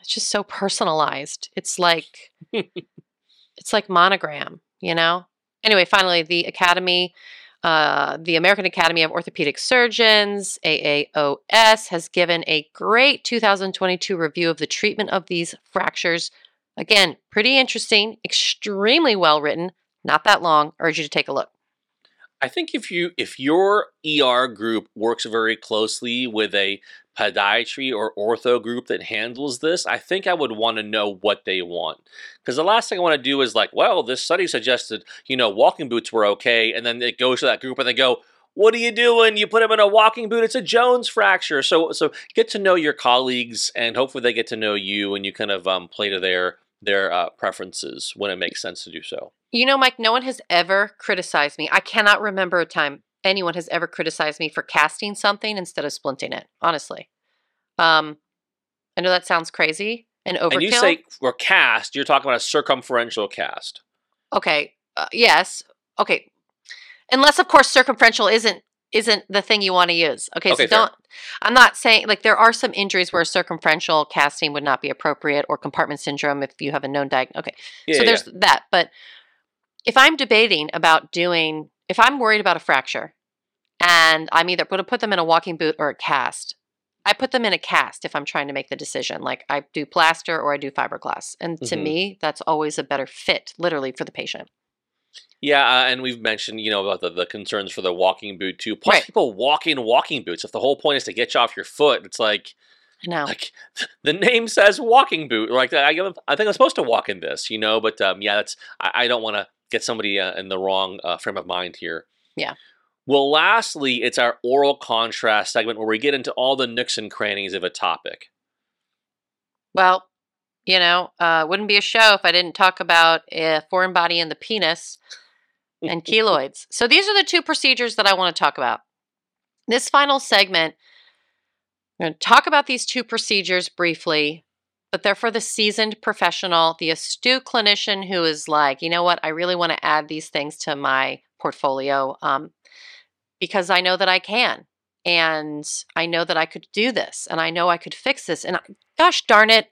it's just so personalized. It's like it's like monogram, you know? Anyway, finally, the Academy uh, the American Academy of Orthopedic Surgeons, AAOS, has given a great 2022 review of the treatment of these fractures. Again, pretty interesting, extremely well written, not that long. Urge you to take a look. I think if you if your ER group works very closely with a podiatry or ortho group that handles this, I think I would want to know what they want. Because the last thing I want to do is like, well, this study suggested, you know, walking boots were okay. And then it goes to that group and they go, what are you doing? You put him in a walking boot. It's a Jones fracture. So, so get to know your colleagues, and hopefully they get to know you, and you kind of um, play to their their uh, preferences when it makes sense to do so. You know, Mike, no one has ever criticized me. I cannot remember a time anyone has ever criticized me for casting something instead of splinting it. Honestly, um, I know that sounds crazy and overkill. And you say for cast, you're talking about a circumferential cast. okay, uh, yes, okay, unless of course circumferential isn't isn't the thing you want to use. Okay, Okay, so fair. don't. I'm not saying like there are some injuries where circumferential casting would not be appropriate, or compartment syndrome if you have a known diagnosis. Okay, Yeah, so yeah. there's that. But if I'm debating about doing, if I'm worried about a fracture and I'm either going to put them in a walking boot or a cast, I put them in a cast if I'm trying to make the decision. Like I do plaster or I do fiberglass. And to Mhm. me, that's always a better fit, literally, for the patient. Yeah, uh, and we've mentioned, you know, about the, the concerns for the walking boot too. Plus, Right. people walk in walking boots. If the whole point is to get you off your foot, it's like, I know. like the name says walking boot. Like I, I think I'm supposed to walk in this, you know. But um, yeah, that's I, I don't want to get somebody uh, in the wrong uh, frame of mind here. Yeah. Well, lastly, it's our oral contrast segment where we get into all the nooks and crannies of a topic. Well, you know, uh, wouldn't be a show if I didn't talk about a foreign body in the penis and keloids. So these are the two procedures that I want to talk about. This final segment, I'm going to talk about these two procedures briefly, but they're for the seasoned professional, the astute clinician who is like, you know what, I really want to add these things to my portfolio um, because I know that I can. And I know that I could do this and I know I could fix this. And I, gosh darn it,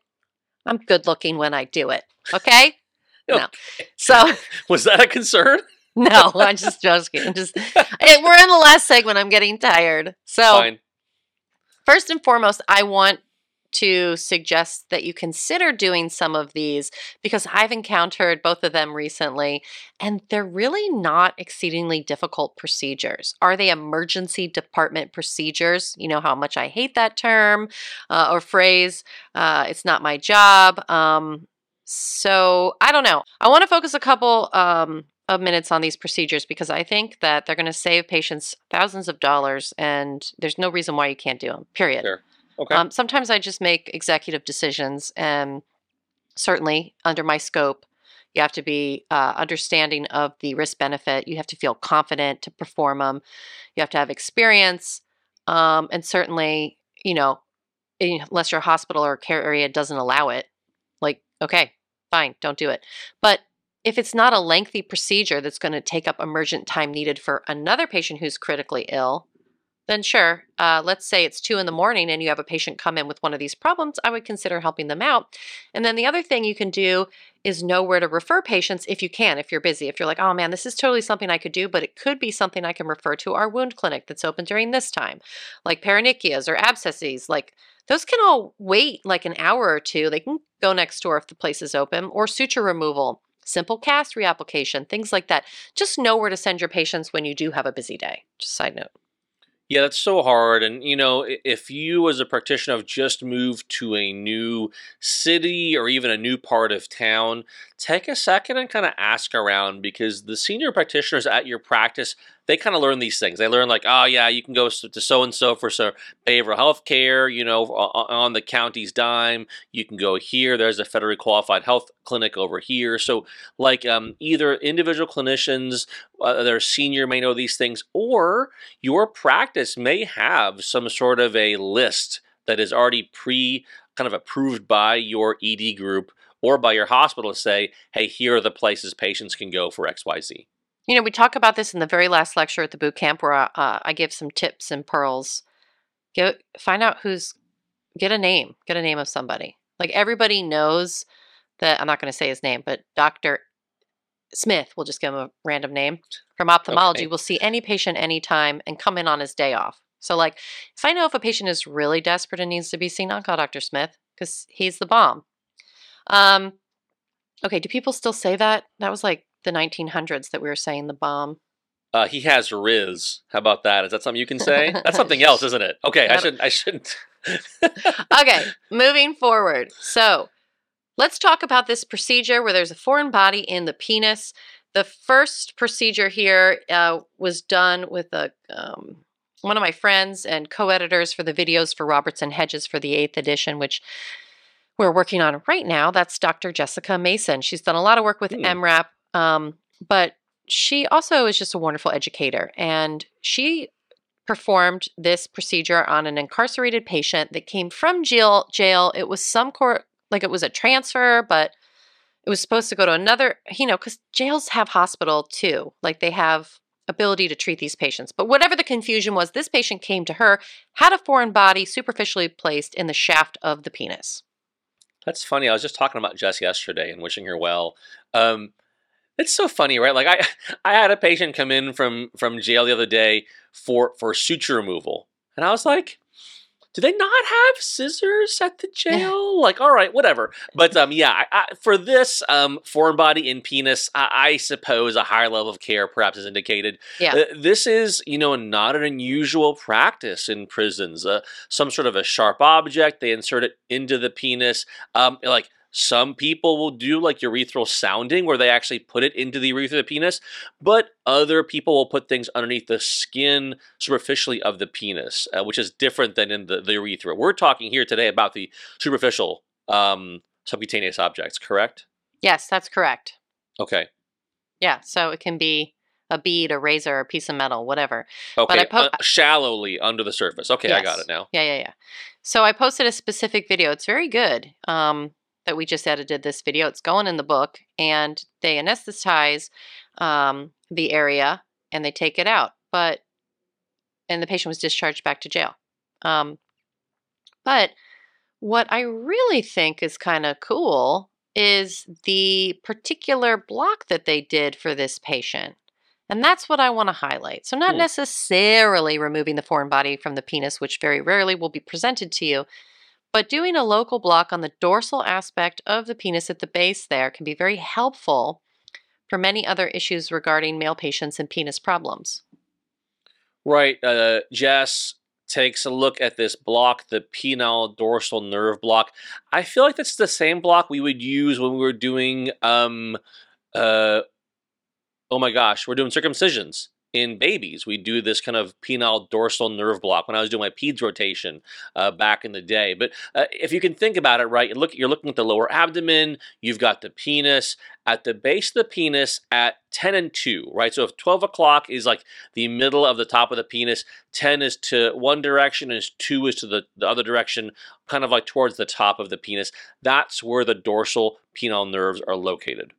I'm good looking when I do it. Okay? No. Okay. So, Was that a concern? no, I'm just joking. I'm just, we're in the last segment. I'm getting tired. So, Fine. first and foremost, I want to suggest that you consider doing some of these because I've encountered both of them recently and they're really not exceedingly difficult procedures. Are they emergency department procedures? You know how much I hate that term uh, or phrase. Uh, it's not my job. Um, so I don't know. I want to focus a couple um, of minutes on these procedures because I think that they're going to save patients thousands of dollars and there's no reason why you can't do them, period. Sure. Okay. Um, sometimes I just make executive decisions, and certainly under my scope, you have to be uh, understanding of the risk benefit. You have to feel confident to perform them. You have to have experience, um, and certainly, you know, eh, unless your hospital or care area doesn't allow it, like okay, fine, don't do it. But if it's not a lengthy procedure that's going to take up emergent time needed for another patient who's critically ill, then sure. Uh, let's say it's two in the morning and you have a patient come in with one of these problems. I would consider helping them out. And then the other thing you can do is know where to refer patients if you can, if you're busy. If you're like, oh man, this is totally something I could do, but it could be something I can refer to our wound clinic that's open during this time, like paronychias or abscesses. Like those can all wait like an hour or two. They can go next door if the place is open, or suture removal. Simple cast reapplication, things like that. Just know where to send your patients when you do have a busy day. Just side note. Yeah, that's so hard. And, you know, if you as a practitioner have just moved to a new city or even a new part of town, take a second and kind of ask around because the senior practitioners at your practice, they kind of learn these things. They learn, like, oh, yeah, you can go to so and so for some behavioral health care, you know, on the county's dime. You can go here. There's a federally qualified health clinic over here. So, like, um, either individual clinicians, uh, their senior may know these things, or your practice may have some sort of a list that is already pre kind of approved by your ED group or by your hospital to say, hey, here are the places patients can go for XYZ. You know, we talk about this in the very last lecture at the boot camp where I, uh, I give some tips and pearls. Get find out who's get a name, get a name of somebody. Like everybody knows that I'm not going to say his name, but Doctor Smith, we'll just give him a random name from ophthalmology. Okay. Will see any patient anytime and come in on his day off. So, like, if I know if a patient is really desperate and needs to be seen, I'll call Dr. Smith because he's the bomb. Um, okay, do people still say that? That was like the 1900s that we were saying the bomb. Uh, he has Riz. How about that? Is that something you can say? That's something else, isn't it? Okay, I should I shouldn't. okay, moving forward. So let's talk about this procedure where there's a foreign body in the penis. The first procedure here uh, was done with a um, one of my friends and co-editors for the videos for Roberts and Hedges for the eighth edition, which we're working on right now. That's Dr. Jessica Mason. She's done a lot of work with Hmm. EM:RAP, um, but she also is just a wonderful educator. And she performed this procedure on an incarcerated patient that came from jail. Jail. It was some court, like it was a transfer, but it was supposed to go to another. You know, because jails have hospital too. Like they have ability to treat these patients. But whatever the confusion was, this patient came to her, had a foreign body superficially placed in the shaft of the penis. That's funny. I was just talking about Jess yesterday and wishing her well. Um, it's so funny, right? Like I, I had a patient come in from from jail the other day for for suture removal, and I was like, do they not have scissors at the jail? like, all right, whatever. But um, yeah, I, I, for this um, foreign body in penis, I, I, suppose a higher level of care perhaps is indicated. Yeah. Uh, this is, you know, not an unusual practice in prisons. Uh, some sort of a sharp object, they insert it into the penis. Um, like some people will do like urethral sounding where they actually put it into the urethra of the penis, but other people will put things underneath the skin superficially of the penis, uh, which is different than in the, the urethra. We're talking here today about the superficial um, subcutaneous objects, correct? Yes, that's correct. Okay. Yeah, so it can be a bead, a razor, a piece of metal, whatever. Okay, I po- uh, shallowly under the surface. Okay, I got it now. Yeah, yeah, yeah. So I posted a specific video. It's very good. Um, that we just edited this video. It's going in the book, and they anesthetize um, the area and they take it out. But and the patient was discharged back to jail. Um, but what I really think is kind of cool is the particular block that they did for this patient. And that's what I want to highlight. So, not Hmm. necessarily removing the foreign body from the penis, which very rarely will be presented to you, but doing a local block on the dorsal aspect of the penis at the base there can be very helpful for many other issues regarding male patients and penis problems. Right. Uh, Jess takes a look at this block, the penile dorsal nerve block. I feel like that's the same block we would use when we were doing, um, uh, oh my gosh, we're doing circumcisions in babies. We do this kind of penile dorsal nerve block when I was doing my peds rotation uh, back in the day. But uh, if you can think about it, right, you look, you're looking at the lower abdomen, you've got the penis. At the base of the penis at 10 and 2, right? So if 12 o'clock is like the middle of the top of the penis, 10 is to one direction and 2 is to the, the other direction, kind of like towards the top of the penis. That's where the dorsal penile nerves are located.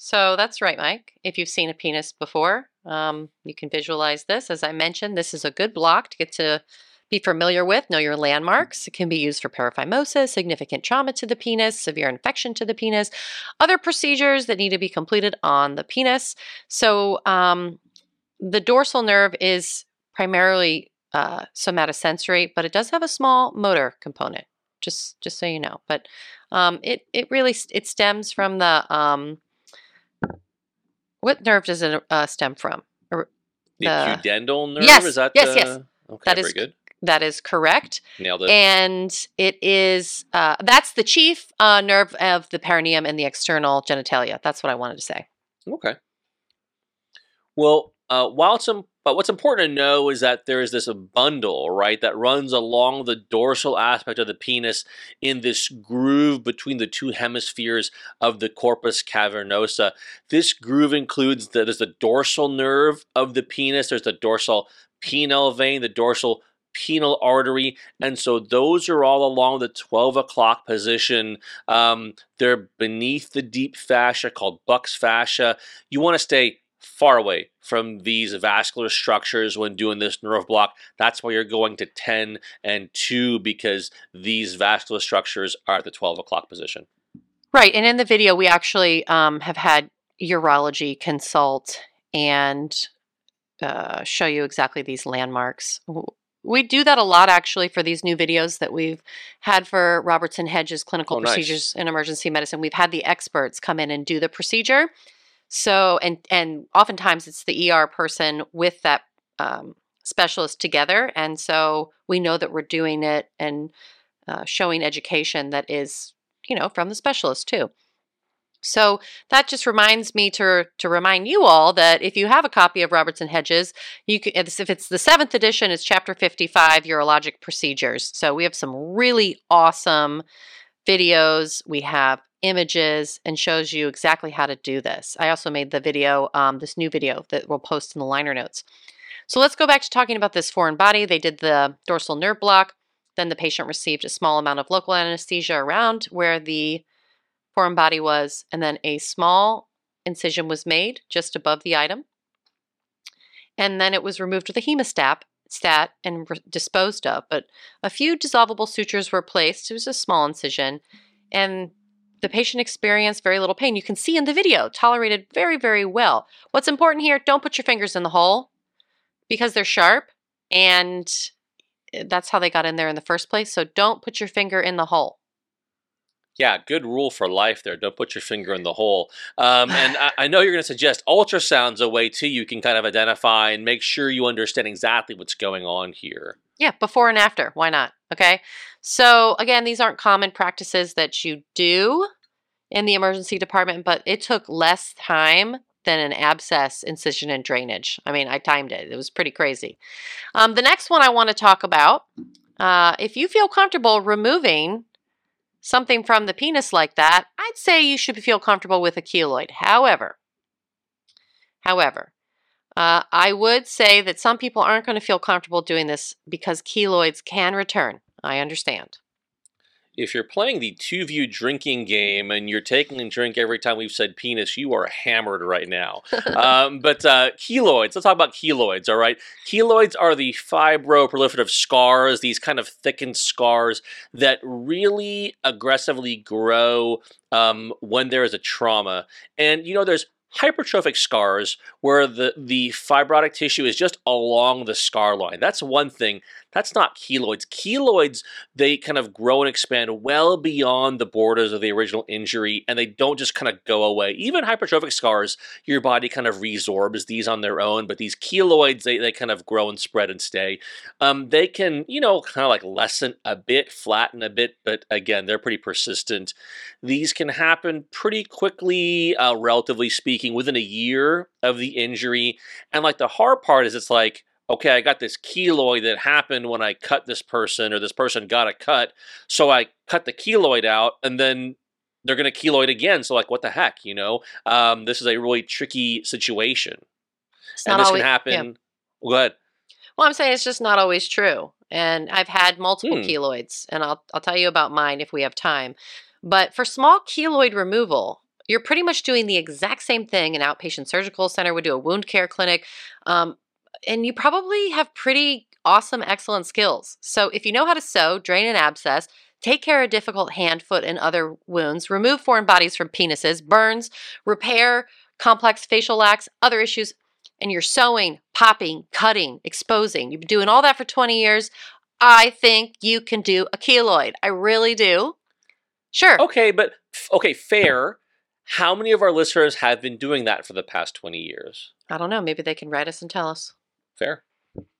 So that's right, Mike. If you've seen a penis before, um, you can visualize this. As I mentioned, this is a good block to get to be familiar with, know your landmarks. It can be used for paraphimosis, significant trauma to the penis, severe infection to the penis, other procedures that need to be completed on the penis. So um, the dorsal nerve is primarily uh, somatosensory, but it does have a small motor component. Just just so you know, but um, it it really it stems from the um, what nerve does it uh, stem from? The, The- pudendal nerve Yes, is that? yes, the- yes. Okay, That very is good. That is correct. Nailed it. And it is, uh, that's the chief uh, nerve of the perineum and the external genitalia. That's what I wanted to say. Okay. Well, uh, while it's but what's important to know is that there is this bundle, right, that runs along the dorsal aspect of the penis in this groove between the two hemispheres of the corpus cavernosa. This groove includes the, there's the dorsal nerve of the penis, there's the dorsal penile vein, the dorsal penile artery, and so those are all along the 12 o'clock position. Um, they're beneath the deep fascia called Buck's fascia. You want to stay far away from these vascular structures when doing this nerve block. That's why you're going to 10 and 2 because these vascular structures are at the 12 o'clock position. Right. And in the video, we actually um, have had urology consult and uh, show you exactly these landmarks. We do that a lot actually for these new videos that we've had for Roberts and Hedges clinical Oh, nice. procedures in emergency medicine. We've had the experts come in and do the procedure. So, and and oftentimes it's the ER person with that um, specialist together, and so we know that we're doing it and uh, showing education that is, you know, from the specialist too. So that just reminds me to to remind you all that if you have a copy of Roberts and Hedges, you can if it's the seventh edition, it's chapter fifty five, urologic procedures. So we have some really awesome videos. We have images and shows you exactly how to do this. I also made the video, um, this new video that we'll post in the liner notes. So let's go back to talking about this foreign body. They did the dorsal nerve block. Then the patient received a small amount of local anesthesia around where the foreign body was, and then a small incision was made just above the item. And then it was removed with a hemostat stat and re- disposed of. But a few dissolvable sutures were placed. It was a small incision, and the patient experienced very little pain. You can see in the video, tolerated very, very well. What's important here, don't put your fingers in the hole because they're sharp and eh, that's how they got in there in the first place. So don't put your finger in the hole. Yeah, good rule for life there. Don't put your finger in the hole. Um, and I, I, know you're going to suggest ultrasound's a way too. You can kind of identify and make sure you understand exactly what's going on here. Yeah, before and after. Why not? Okay. So, again, these aren't common practices that you do in the emergency department, but it took less time than an abscess incision and drainage. I mean, I timed it, it was pretty crazy. Um, the next one I want to talk about uh, if you feel comfortable removing something from the penis like that, I'd say you should feel comfortable with a keloid. However, however, uh, I would say that some people aren't going to feel comfortable doing this because keloids can return. I understand if you're playing the two view drinking game and you're taking a drink every time we've said penis, you are hammered right now. um, but uh, keloids, let's talk about keloids, all right? Keloids are the fibroproliferative scars, these kind of thickened scars that really aggressively grow um, when there is a trauma. And, you know, there's hypertrophic scars where the, the fibrotic tissue is just along the scar line. That's one thing. That's not keloids. Keloids, they kind of grow and expand well beyond the borders of the original injury and they don't just kind of go away. Even hypertrophic scars, your body kind of resorbs these on their own, but these keloids, they, they kind of grow and spread and stay. Um, they can, you know, kind of like lessen a bit, flatten a bit, but again, they're pretty persistent. These can happen pretty quickly, uh, relatively speaking, within a year of the injury. And like the hard part is it's like, okay, I got this keloid that happened when I cut this person or this person got a cut. So I cut the keloid out and then they're going to keloid again. So, like, what the heck, you know? Um, this is a really tricky situation. It's and this always, can happen. yeah. Well, go ahead. Well, I'm saying it's just not always true. And I've had multiple Hmm. keloids, and I'll, I'll tell you about mine if we have time. But for small keloid removal, you're pretty much doing the exact same thing an outpatient surgical center would do, a wound care clinic. Um, and you probably have pretty awesome, excellent skills. So if you know how to sew, drain an abscess, take care of difficult hand, foot, and other wounds, remove foreign bodies from penises, burns, repair complex facial lacks, other issues, and you're sewing, popping, cutting, exposing, you've been doing all that for 20 years, I think you can do a keloid. I really do. Sure. Okay, but okay, fair. How many of our listeners have been doing that for the past 20 years? I don't know. Maybe they can write us and tell us. Fair.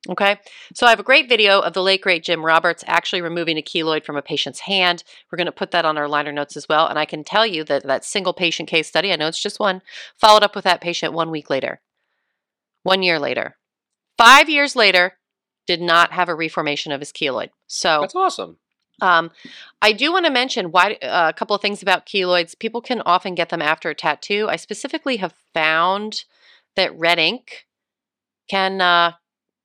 Okay. So I have a great video of the late great Jim Roberts actually removing a keloid from a patient's hand. We're going to put that on our liner notes as well. And I can tell you that that single patient case study, I know it's just one, followed up with that patient one week later, one year later, five years later, did not have a reformation of his keloid. So That's awesome. Um, I do want to mention why uh, a couple of things about keloids. People can often get them after a tattoo. I specifically have found that red ink can uh,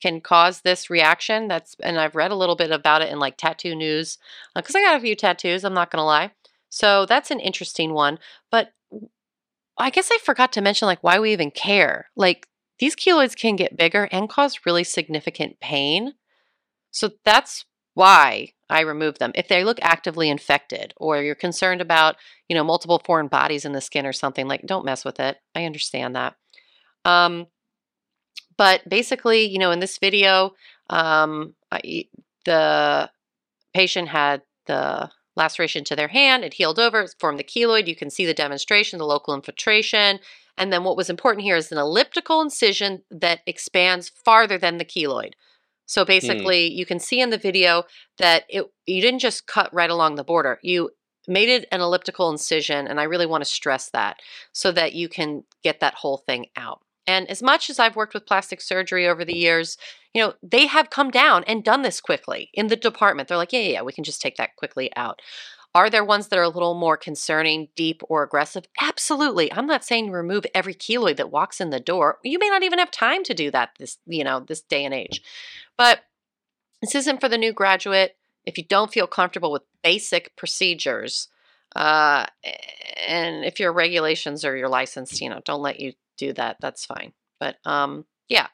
can cause this reaction. That's and I've read a little bit about it in like tattoo news because I got a few tattoos. I'm not gonna lie. So that's an interesting one. But I guess I forgot to mention like why we even care. Like these keloids can get bigger and cause really significant pain. So that's why I remove them. If they look actively infected or you're concerned about, you know, multiple foreign bodies in the skin or something, like don't mess with it. I understand that. Um, but basically, you know, in this video, um, I, the patient had the laceration to their hand. It healed over, it formed the keloid. You can see the demonstration, the local infiltration. And then what was important here is an elliptical incision that expands farther than the keloid. So hmm. basically, you can see in the video that it you didn't just cut right along the border. You made it an elliptical incision, and I really want to stress that so that you can get that whole thing out. And as much as I've worked with plastic surgery over the years, you know, they have come down and done this quickly in the department. They're like, yeah, yeah, yeah, we can just take that quickly out. Are there ones that are a little more concerning, deep, or aggressive? Absolutely. I'm not saying remove every keloid that walks in the door. You may not even have time to do that this, you know, this day and age. But this isn't for the new graduate. If you don't feel comfortable with basic procedures, uh, and if your regulations or your license, you know, don't let you do that, that's fine. But um, yeah.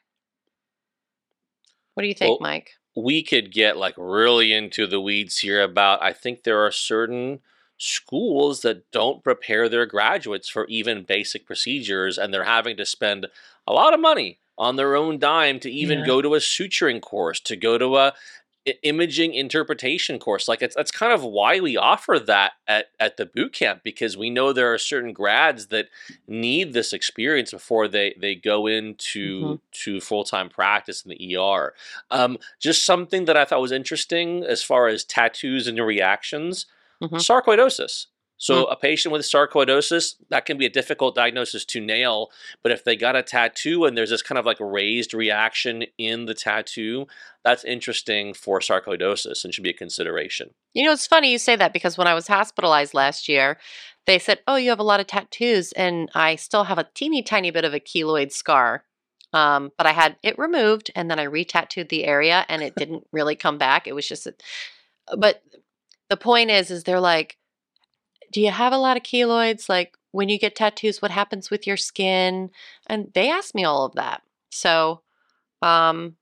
What do you think, well, Mike? We could get like really into the weeds here about. I think there are certain schools that don't prepare their graduates for even basic procedures, and they're having to spend a lot of money on their own dime to even yeah. go to a suturing course, to go to a imaging interpretation course. Like it's that's kind of why we offer that at, at the boot camp because we know there are certain grads that need this experience before they they go into mm-hmm. to full time practice in the ER. Um, just something that I thought was interesting as far as tattoos and reactions. Mm-hmm. Sarcoidosis. So mm. a patient with sarcoidosis, that can be a difficult diagnosis to nail, but if they got a tattoo and there's this kind of like raised reaction in the tattoo, that's interesting for sarcoidosis and should be a consideration. You know, it's funny you say that because when I was hospitalized last year, they said, "Oh, you have a lot of tattoos," and I still have a teeny tiny bit of a keloid scar. Um, but I had it removed, and then I re-tattooed the area, and it didn't really come back. It was just, a, but the point is, is they're like, do you have a lot of keloids? Like when you get tattoos, what happens with your skin? And they asked me all of that. So, um,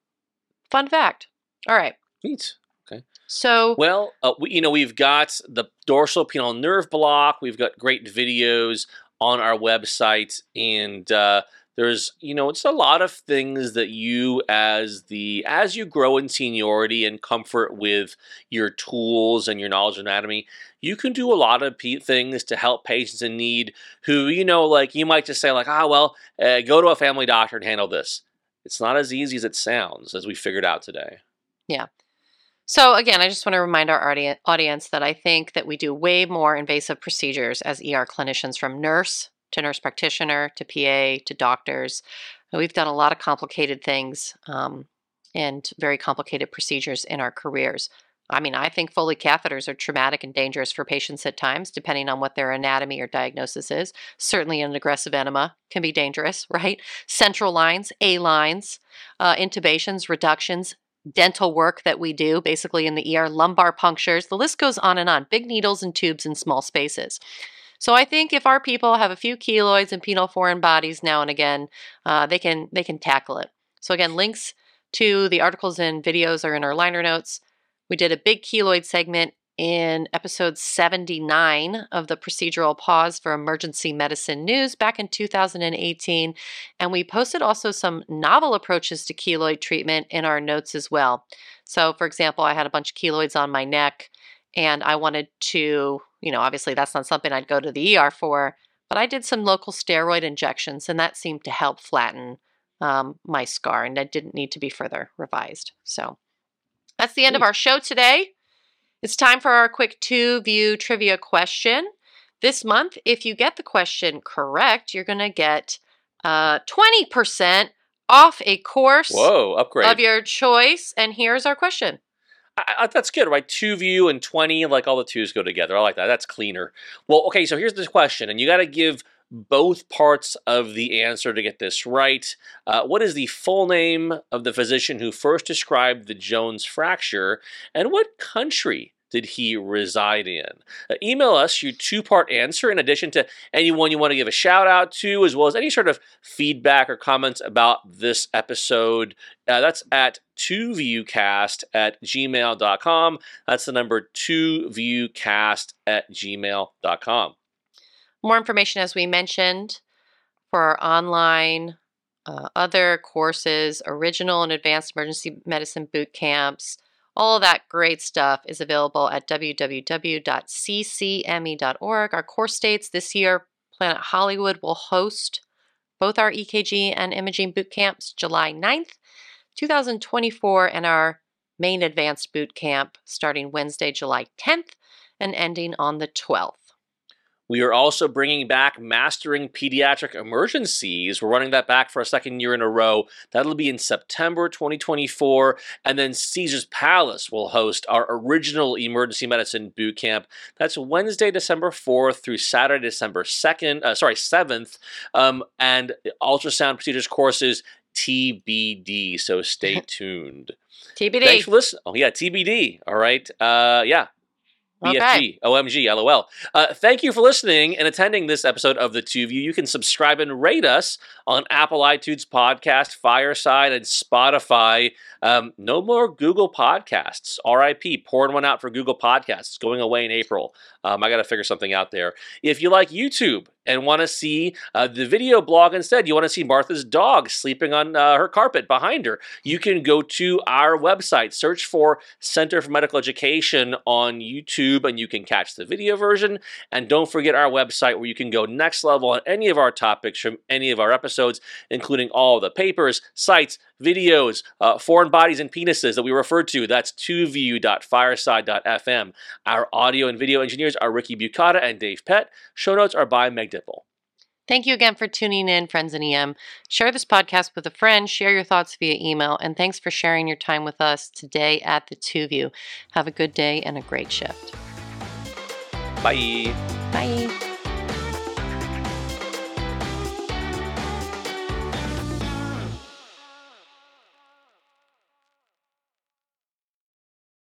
fun fact. All right. Neat. Okay. So, well, uh, we, you know, we've got the dorsal penile nerve block. We've got great videos on our website, and uh, there's you know it's a lot of things that you as the as you grow in seniority and comfort with your tools and your knowledge of anatomy you can do a lot of things to help patients in need who you know like you might just say like ah well uh, go to a family doctor and handle this. It's not as easy as it sounds as we figured out today. Yeah. So again, I just want to remind our audience that I think that we do way more invasive procedures as ER clinicians from nurse to nurse practitioner to PA to doctors. We've done a lot of complicated things um, and very complicated procedures in our careers. I mean, I think Foley catheters are traumatic and dangerous for patients at times, depending on what their anatomy or diagnosis is. Certainly, an aggressive enema can be dangerous, right? Central lines, A lines, uh, intubations, reductions, dental work that we do, basically in the ER, lumbar punctures. The list goes on and on. Big needles and tubes in small spaces. So I think if our people have a few keloids and penile foreign bodies now and again, uh, they can they can tackle it. So again, links to the articles and videos are in our liner notes. We did a big keloid segment in episode 79 of the procedural pause for emergency medicine news back in 2018 and we posted also some novel approaches to keloid treatment in our notes as well so for example i had a bunch of keloids on my neck and i wanted to you know, obviously that's not something I'd go to the ER for, but I did some local steroid injections and that seemed to help flatten um, my scar and that didn't need to be further revised. So that's the end of our show today. It's time for our quick two view trivia question. This month, if you get the question correct, you're going to get uh, 20% off a course Whoa, upgrade. of your choice. And here's our question I, I, that's good, right? Two view and 20, like all the twos go together. I like that. That's cleaner. Well, okay, so here's the question, and you got to give both parts of the answer to get this right. Uh, what is the full name of the physician who first described the Jones fracture, and what country did he reside in? Uh, email us your two part answer in addition to anyone you want to give a shout out to, as well as any sort of feedback or comments about this episode. Uh, that's at 2viewcast at gmail.com. That's the number 2viewcast at gmail.com. More information, as we mentioned, for our online uh, other courses, original and advanced emergency medicine boot camps all that great stuff is available at www.ccme.org. Our course dates this year, Planet Hollywood will host both our EKG and imaging boot camps July 9th, 2024, and our main advanced boot camp starting Wednesday, July 10th and ending on the 12th. We are also bringing back Mastering Pediatric Emergencies. We're running that back for a second year in a row. That'll be in September 2024. And then Caesars Palace will host our original emergency medicine boot camp. That's Wednesday, December 4th through Saturday, December 2nd, uh, sorry, 7th. Um, and ultrasound procedures courses TBD. So stay tuned. TBD. Thanks for listening. Oh, yeah, TBD. All right. Uh, yeah. Okay. BFG, OMG, LOL. Uh, thank you for listening and attending this episode of The 2 View. You can subscribe and rate us on Apple iTunes Podcast, Fireside, and Spotify. Um, no more Google Podcasts. RIP, pouring one out for Google Podcasts. Going away in April. Um, I got to figure something out there. If you like YouTube and want to see uh, the video blog instead, you want to see Martha's dog sleeping on uh, her carpet behind her, you can go to our website, search for Center for Medical Education on YouTube, and you can catch the video version. And don't forget our website where you can go next level on any of our topics from any of our episodes, including all the papers, sites, videos, uh, foreign bodies and penises that we refer to. That's 2view.fireside.fm. Our audio and video engineers are Ricky Bucata and Dave Pett. Show notes are by Meg Dipple. Thank you again for tuning in, friends in EM. Share this podcast with a friend, share your thoughts via email, and thanks for sharing your time with us today at the 2 View. Have a good day and a great shift. Bye. Bye.